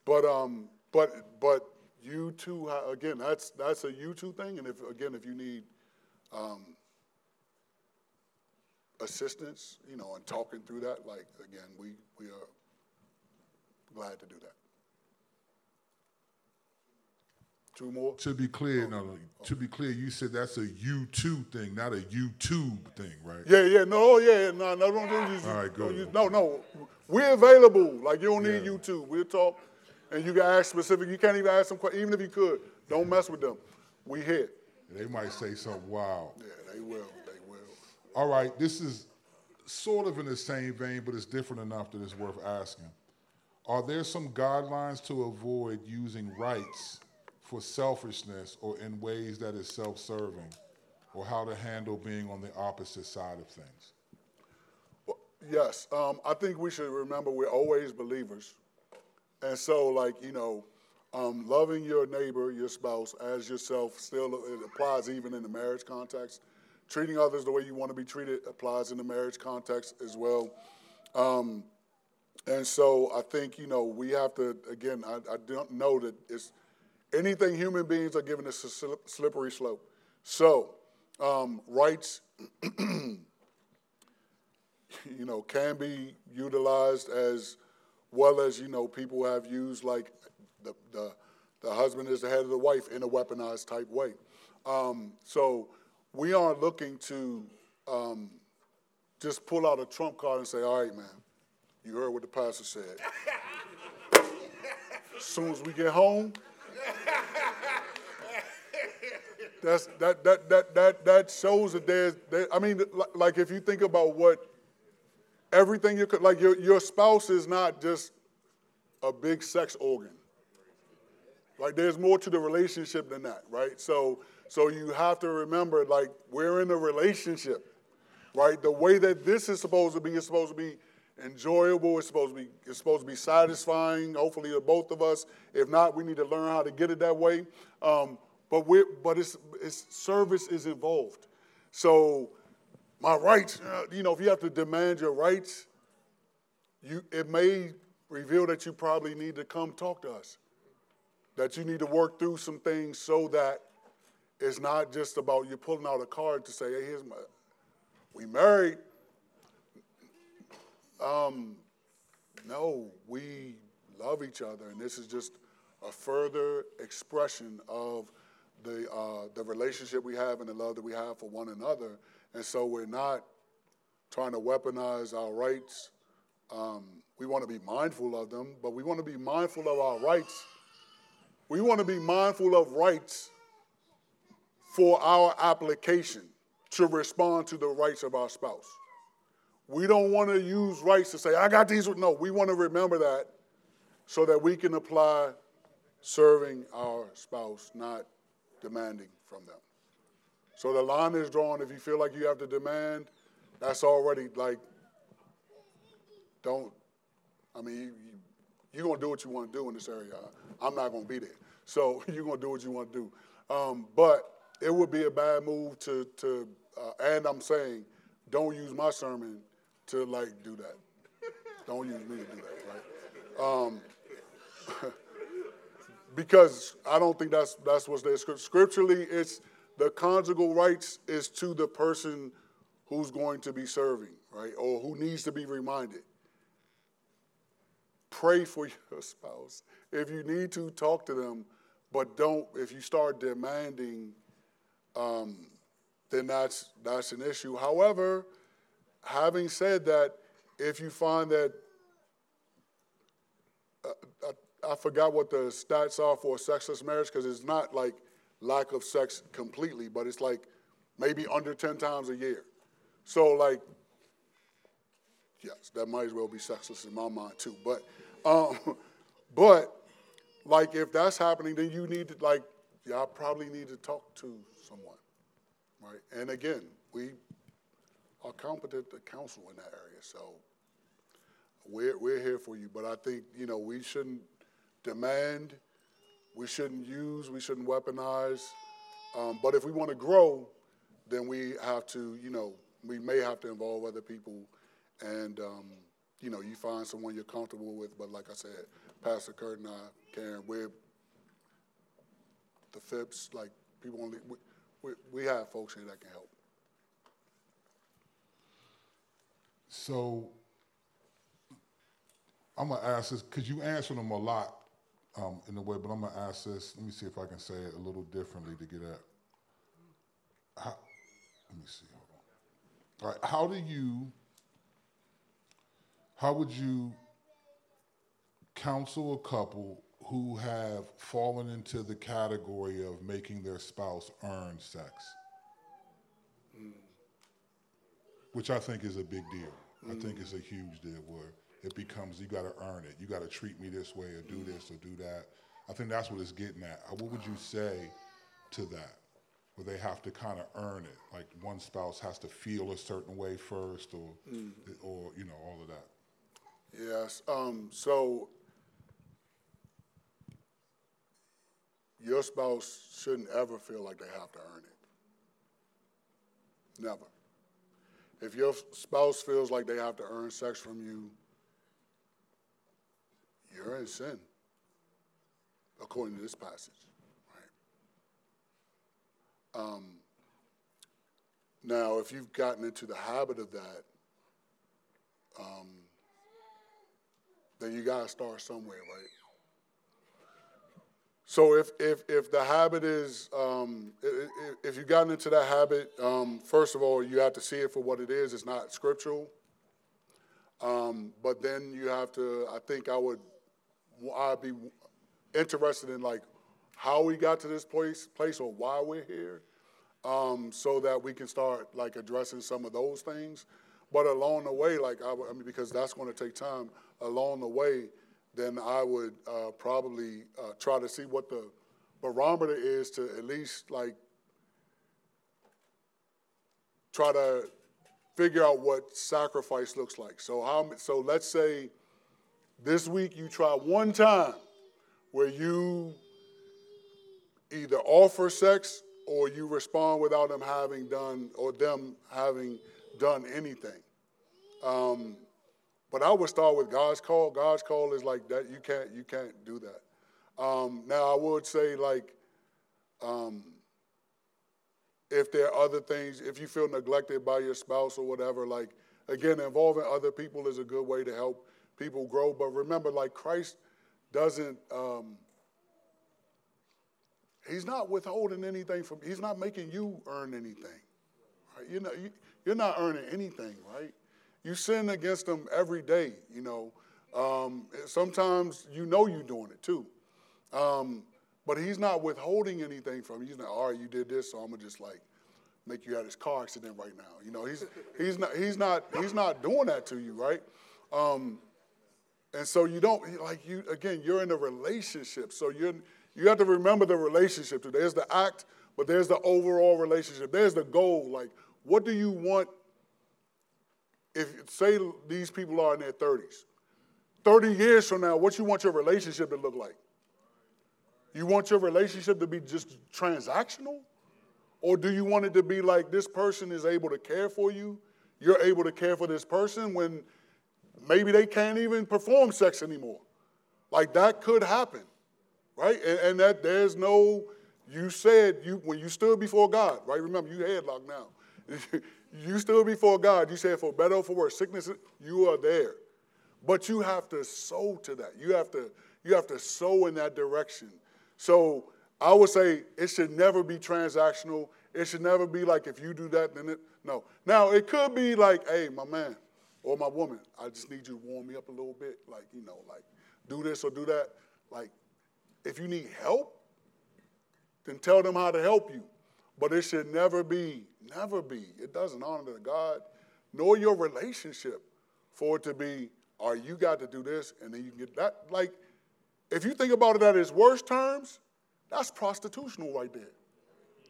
but, um, but, but you two again. That's that's a you two thing. And if again, if you need um, assistance, you know, and talking through that, like again, we we are glad to do that. Two more? To be clear, oh, no, no, to be clear, you said that's a U2 thing, not a YouTube thing, right? Yeah, yeah, no, yeah, no, no, don't do All right, go. No, no, we're available. Like you don't need yeah. YouTube. We'll talk. and you can ask specific. You can't even ask them. que- Even if you could, don't mess with them. We here. They might say something wild. Yeah, they will. They will. All right, this is sort of in the same vein, but it's different enough that it's worth asking. Are there some guidelines to avoid using rights for selfishness or in ways that is self serving, or how to handle being on the opposite side of things? Well, yes, um, I think we should remember we're always believers, and so like you know, um, loving your neighbor, your spouse, as yourself still it applies even in the marriage context. Treating others the way you want to be treated applies in the marriage context as well. Um, and so I think you know we have to again. I, I don't know that it's anything human beings are given is a slippery slope. So um, rights you know, can be utilized as well as, you know, people have used like the, the, the husband is the head of the wife in a weaponized type way. Um, so we aren't looking to um, just pull out a trump card and say, all right, man, you heard what the pastor said. as soon as we get home, that's, that, that, that, that, that shows that there's, there, I mean, like if you think about what everything you could, like your, your spouse is not just a big sex organ. Like there's more to the relationship than that, right? So, so you have to remember, like we're in a relationship, right? The way that this is supposed to be is supposed to be enjoyable. It's supposed to be it's supposed to be satisfying. Hopefully, to both of us. If not, we need to learn how to get it that way. Um, but we but it's, it's service is involved. So my rights, uh, you know, if you have to demand your rights, you it may reveal that you probably need to come talk to us. That you need to work through some things so that it's not just about you pulling out a card to say, hey, here's my we married. Um, no, we love each other, and this is just a further expression of the uh, the relationship we have and the love that we have for one another. And so we're not trying to weaponize our rights. Um, we want to be mindful of them, but we want to be mindful of our rights. We want to be mindful of rights for our application to respond to the rights of our spouse. We don't want to use rights to say, I got these. No, we want to remember that so that we can apply serving our spouse, not demanding from them. So the line is drawn. If you feel like you have to demand, that's already like, don't, I mean, you, you're going to do what you want to do in this area. I'm not going to be there. So you're going to do what you want to do. Um, but it would be a bad move to, to uh, and I'm saying, don't use my sermon to like do that. Don't use me to do that, right? Um, because I don't think that's that's what's there. Scripturally, it's the conjugal rights is to the person who's going to be serving, right, or who needs to be reminded. Pray for your spouse. If you need to, talk to them, but don't. If you start demanding, um, then that's that's an issue. However, having said that, if you find that I forgot what the stats are for sexless marriage because it's not like lack of sex completely, but it's like maybe under 10 times a year. So, like, yes, that might as well be sexless in my mind too. But, um, but like, if that's happening, then you need to, like, y'all probably need to talk to someone, right? And again, we are competent counsel in that area, so we're, we're here for you. But I think, you know, we shouldn't demand, we shouldn't use, we shouldn't weaponize. Um, but if we want to grow, then we have to, you know, we may have to involve other people. And, um, you know, you find someone you're comfortable with. But like I said, Pastor Kurt and I, Karen, we're the FIPS, like people only, we, we, we have folks here that can help. So I'm gonna ask this because you answered them a lot um, in a way, but I'm gonna ask this. Let me see if I can say it a little differently to get at. How, let me see. Hold on. All right. How do you? How would you counsel a couple who have fallen into the category of making their spouse earn sex, which I think is a big deal. I think it's a huge deal where it becomes you got to earn it. You got to treat me this way or do this or do that. I think that's what it's getting at. Uh, What would you say to that? Where they have to kind of earn it, like one spouse has to feel a certain way first, or, or you know, all of that. Yes. Um, so your spouse shouldn't ever feel like they have to earn it. Never. If your spouse feels like they have to earn sex from you, you're in sin, according to this passage. Right? Um, now, if you've gotten into the habit of that, um, then you got to start somewhere, right? So if if if the habit is um, if you've gotten into that habit, um, first of all, you have to see it for what it is. It's not scriptural. Um, but then you have to. I think I would. I'd be interested in like how we got to this place, place or why we're here, um, so that we can start like addressing some of those things. But along the way, like I, I mean, because that's going to take time. Along the way, then I would uh, probably uh, try to see what the barometer is to at least like try to figure out what sacrifice looks like. So how? So let's say this week you try one time where you either offer sex or you respond without them having done or them having done anything. Um, but I would start with God's call. God's call is like that. You can't you can't do that. Um, now I would say like um, if there are other things, if you feel neglected by your spouse or whatever, like again, involving other people is a good way to help people grow. But remember, like Christ doesn't. Um, he's not withholding anything from. He's not making you earn anything. Right? You know, you, you're not earning anything, right? You sin against them every day. You know, um, sometimes you know you're doing it too. Um, but he's not withholding anything from you. He's not, all right, you did this, so I'm gonna just like make you have this car accident right now. You know, he's he's not he's not he's not doing that to you, right? Um, and so you don't like you again. You're in a relationship, so you you have to remember the relationship. There's the act, but there's the overall relationship. There's the goal. Like, what do you want? If say these people are in their 30s, 30 years from now, what you want your relationship to look like? You want your relationship to be just transactional? Or do you want it to be like this person is able to care for you? You're able to care for this person when maybe they can't even perform sex anymore. Like that could happen, right? And, and that there's no, you said you when you stood before God, right? Remember, you headlocked now. you stood before God. You said for better or for worse, sickness, you are there. But you have to sow to that. You have to, you have to sow in that direction. So I would say it should never be transactional. It should never be like if you do that, then it no. Now it could be like, hey, my man or my woman, I just need you to warm me up a little bit. Like, you know, like do this or do that. Like, if you need help, then tell them how to help you. But it should never be, never be. It doesn't honor to God nor your relationship for it to be, right, you got to do this, and then you can get that. Like, if you think about it at its worst terms, that's prostitutional right there.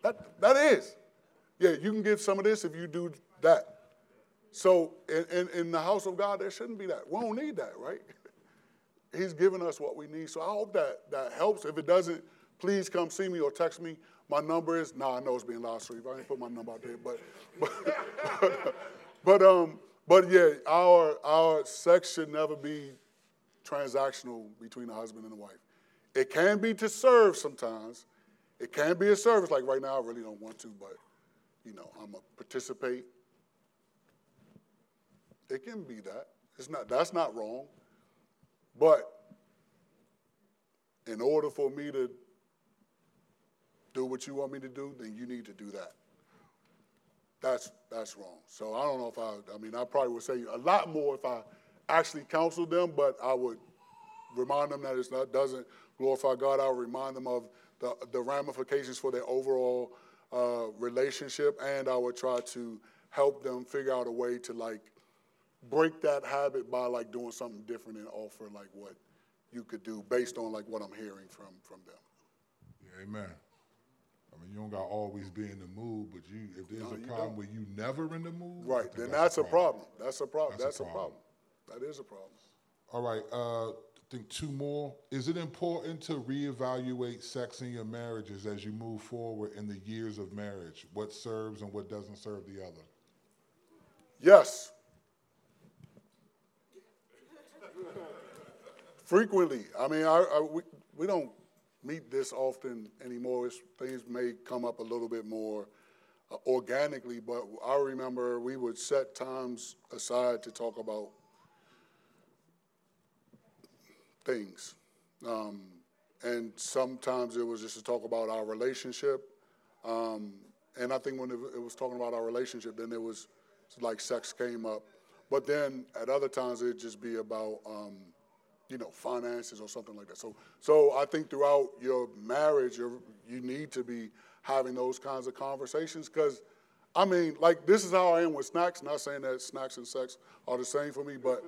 That, that is. Yeah, you can get some of this if you do that. So in, in, in the house of God, there shouldn't be that. We don't need that, right? He's given us what we need. So I hope that that helps. If it doesn't, please come see me or text me. My number is, nah, I know it's being live streamed. I ain't put my number out there, but but, but um but yeah, our our sex should never be transactional between the husband and the wife. It can be to serve sometimes. It can be a service. Like right now, I really don't want to, but you know, I'm gonna participate. It can be that. It's not. That's not wrong. But in order for me to do what you want me to do, then you need to do that. That's that's wrong. So I don't know if I. I mean, I probably would say a lot more if I actually counseled them, but I would remind them that it not doesn't glorify God. I would remind them of the, the ramifications for their overall uh, relationship, and I would try to help them figure out a way to like break that habit by like doing something different and offer like what you could do based on like what I'm hearing from from them. Yeah, amen. I mean, you don't got to always be in the mood, but you if there's No, a problem where you never in the mood, Right, then that's, a problem. That's a problem. That's That's, a a problem. problem. That is a problem. All right, uh, I think two more. Is it important to reevaluate sex in your marriages as you move forward in the years of marriage? What serves and what doesn't serve the other? Yes. Frequently. I mean, I, I, we, we don't meet this often anymore. Things may come up a little bit more uh, organically, but I remember we would set times aside to talk about things. Um, and sometimes it was just to talk about our relationship. Um, and I think when it, it was talking about our relationship, then it was like sex came up. But then at other times it'd just be about, um, you know, finances or something like that. So, so I think throughout your marriage, you you need to be having those kinds of conversations because, I mean, like this is how I am with snacks. Not saying that snacks and sex are the same for me, but,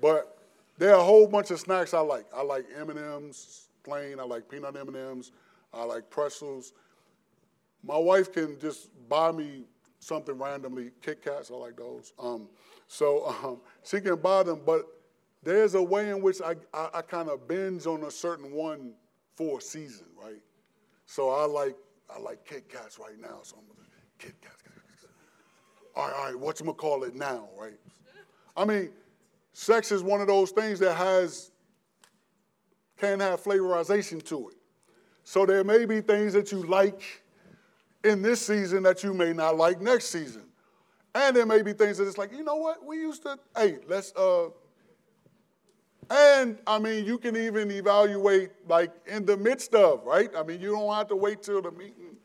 but there are a whole bunch of snacks I like. I like M and M's plain. I like peanut M and M's. I like pretzels. My wife can just buy me something randomly. Kit Kats, I like those. Um, so um, she can buy them, but there's a way in which I, I, I kind of binge on a certain one for a season, right? So I like I like Kit Kats right now. So I'm gonna Kit Kats. All right, all right. What you call it now, right? I mean, sex is one of those things that has can have flavorization to it. So there may be things that you like in this season that you may not like next season. And there may be things that it's like, you know what, we used to, hey, let's, uh, and I mean, you can even evaluate like in the midst of, right? I mean, you don't have to wait till the meeting,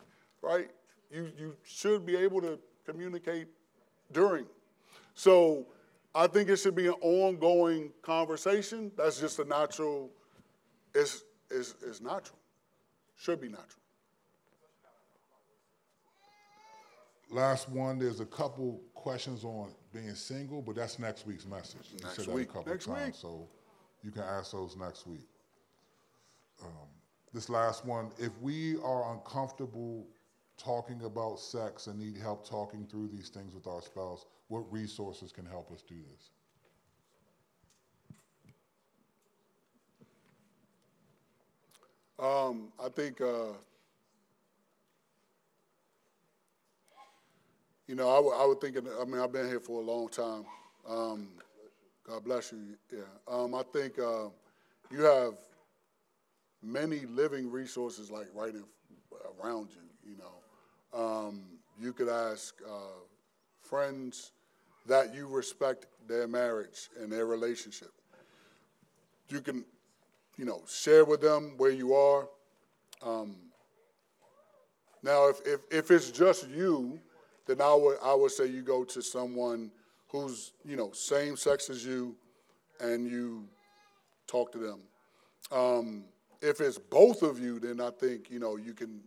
right? You, you should be able to communicate during. So I think it should be an ongoing conversation. That's just a natural, it's, it's, it's natural. Should be natural. Last one, there's a couple questions on being single, but that's next week's message. You Next said that week. a couple Next times, week. so you can ask those next week. Um, this last one, if we are uncomfortable talking about sex and need help talking through these things with our spouse, what resources can help us do this? Um, I think, uh, you know, I would- I would think, I mean, I've been here for a long time. Um, God bless you. Yeah. Um, I think uh, you have many living resources like right in, around you, you know. Um, you could ask uh, friends that you respect their marriage and their relationship. You can you know, share with them where you are. Um, now, if, if, if it's just you, then I would, I would say you go to someone who's, you know, same sex as you and you talk to them. Um, if it's both of you, then I think, you know, you can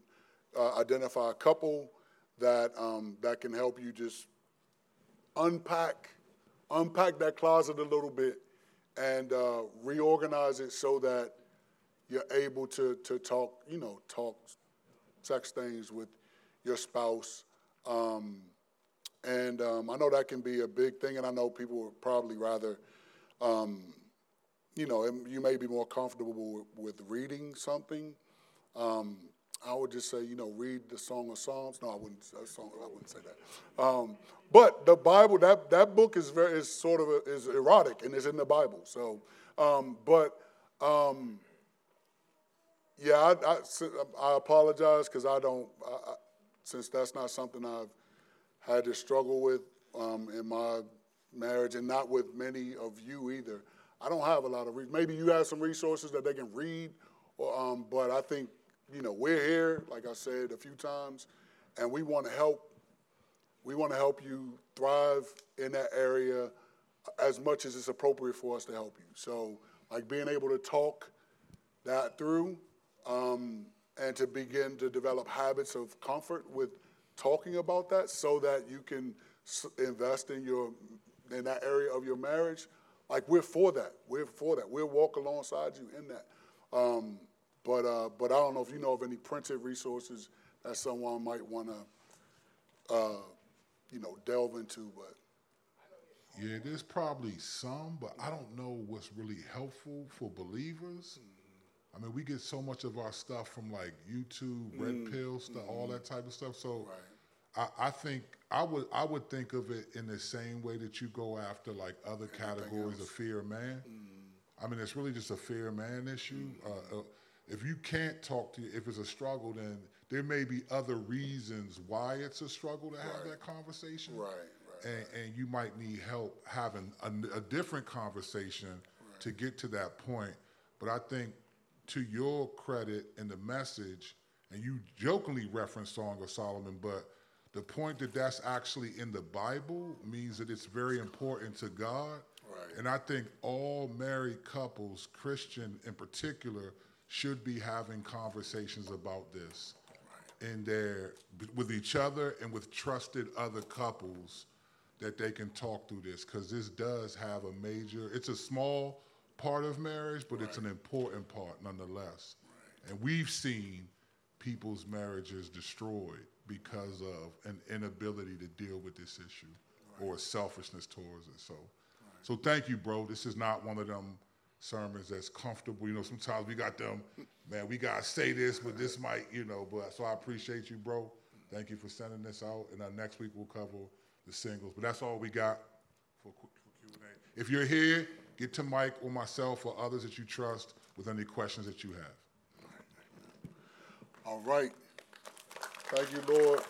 uh, identify a couple that, um, that can help you just unpack, unpack that closet a little bit and uh, reorganize it so that you're able to, to talk, you know, talk sex things with your spouse. Um, and um, I know that can be a big thing, and I know people would probably rather, um, you know, you may be more comfortable with, reading something. Um, I would just say, you know, read the Song of Psalms. No, I wouldn't. Song, I wouldn't say that. Um, but the Bible, that that book is very is sort of a, is erotic and it's in the Bible. So, um, but um, yeah, I, I, I apologize because I don't. I, since that's not something I've had to struggle with um, in my marriage, and not with many of you either. I don't have a lot of. Re- Maybe you have some resources that they can read, or, um, but I think you know we're here, like I said a few times, and we want to help. We want to help you thrive in that area as much as it's appropriate for us to help you. So like being able to talk that through um, and to begin to develop habits of comfort with talking about that so that you can invest in your in that area of your marriage like we're for that we're for that we'll walk alongside you in that um, but uh, but i don't know if you know of any printed resources that someone might want to uh, you know delve into but yeah, there's probably some, but I don't know what's really helpful for believers. Mm-hmm. I mean, we get so much of our stuff from like YouTube, Red mm-hmm. Pill stuff, mm-hmm. all that type of stuff. So right. I, I, think I would I would think of it in the same way that you go after like other categories of fear of man. Mm-hmm. I mean, it's really just a fear of man issue. Mm-hmm. Uh, uh, if you can't talk to, if it's a struggle, then there may be other reasons why it's a struggle to have that conversation. Right and, and you might need help having a, a different conversation right. to get to that point. But I think to your credit in the message, and you jokingly referenced Song of Solomon, but the point that that's actually in the Bible means that it's very important to God. Right. And I think all married couples, Christian in particular, should be having conversations about this right. in their with each other and with trusted other couples that they can talk through this because this does have a major, it's a small part of marriage, but right. it's an important part nonetheless. Right. And we've seen people's marriages destroyed because of an inability to deal with this issue right. or selfishness towards it. So, so thank you, bro. This is not one of them sermons that's comfortable. You know, sometimes we got them, man, we got to say this, but this might, you know, but so I appreciate you, bro. Thank you for sending this out. And uh, next week we'll cover the singles. But that's all we got for, for Q&A. If you're here, get to Mike or myself or others that you trust with any questions that you have. All right. Thank you, Lord.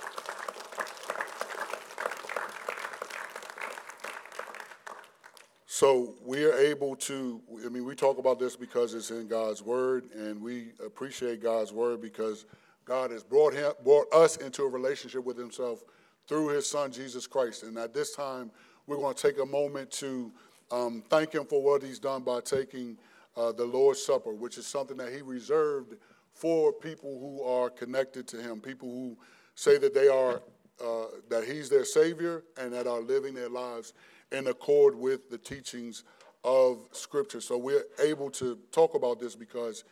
So we are able to, I mean, we talk about this because it's in God's word, and we appreciate God's word because God has brought, him, brought us into a relationship with himself through his son, Jesus Christ. And at this time, we're going to take a moment to um, thank him for what he's done by taking uh, the Lord's Supper, which is something that he reserved for people who are connected to him, people who say that they are, uh, that he's their Savior and that are living their lives in accord with the teachings of Scripture. So we're able to talk about this because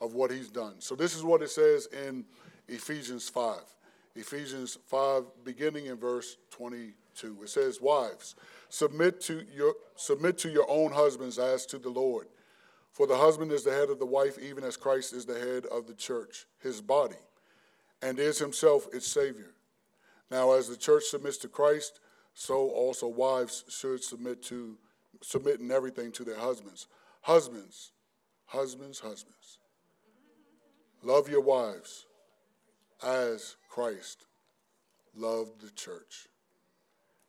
of what he's done. So this is what it says in Ephesians 5. Ephesians 5, beginning in verse 22. It says, Wives, submit to your, submit to your own husbands as to the Lord. For the husband is the head of the wife, even as Christ is the head of the church, his body, and is himself its Savior. Now, as the church submits to Christ, so also wives should submit to submit in everything to their husbands. Husbands, husbands, husbands. Love your wives as Christ loved the church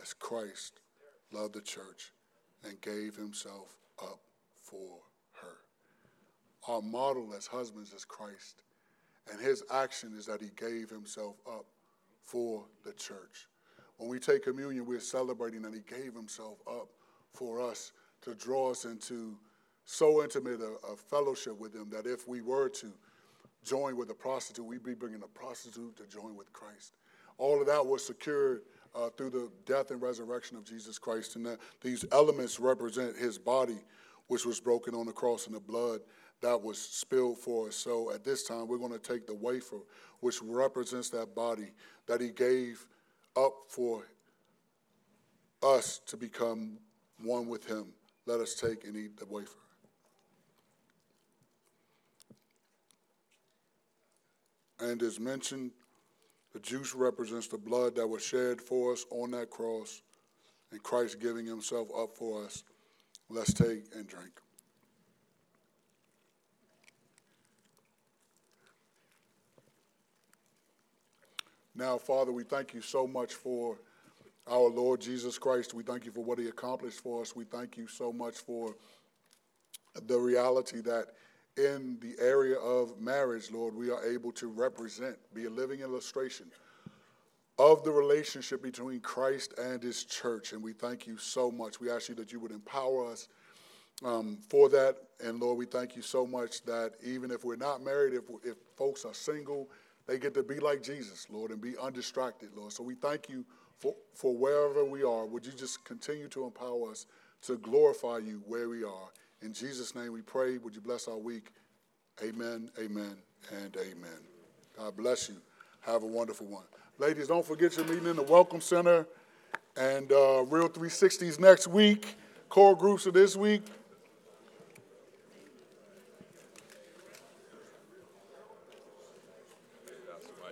as Christ loved the church and gave himself up for her. Our model as husbands is Christ, and his action is that he gave himself up for the church. When we take communion, we're celebrating that he gave himself up for us to draw us into so intimate a, a fellowship with him that if we were to join with a prostitute, we'd be bringing a prostitute to join with Christ. All of that was secured uh, through the death and resurrection of Jesus Christ. And that these elements represent his body, which was broken on the cross, and the blood that was spilled for us. So at this time, we're going to take the wafer, which represents that body that he gave up for us to become one with him. Let us take and eat the wafer. And as mentioned the juice represents the blood that was shed for us on that cross and Christ giving himself up for us. Let's take and drink. Now, Father, we thank you so much for our Lord Jesus Christ. We thank you for what he accomplished for us. We thank you so much for the reality that in the area of marriage, Lord, we are able to represent, be a living illustration of the relationship between Christ and his church. And we thank you so much. We ask you that you would empower us um, for that. And Lord, we thank you so much that even if we're not married, if, if folks are single, they get to be like Jesus, Lord, and be undistracted, Lord. So we thank you for, for wherever we are. Would you just continue to empower us to glorify you where we are? In Jesus' name we pray. Would you bless our week? Amen, amen, and amen. God bless you. Have a wonderful one. Ladies, don't forget your meeting in the Welcome Center and uh, Real 360s next week. Core groups are this week.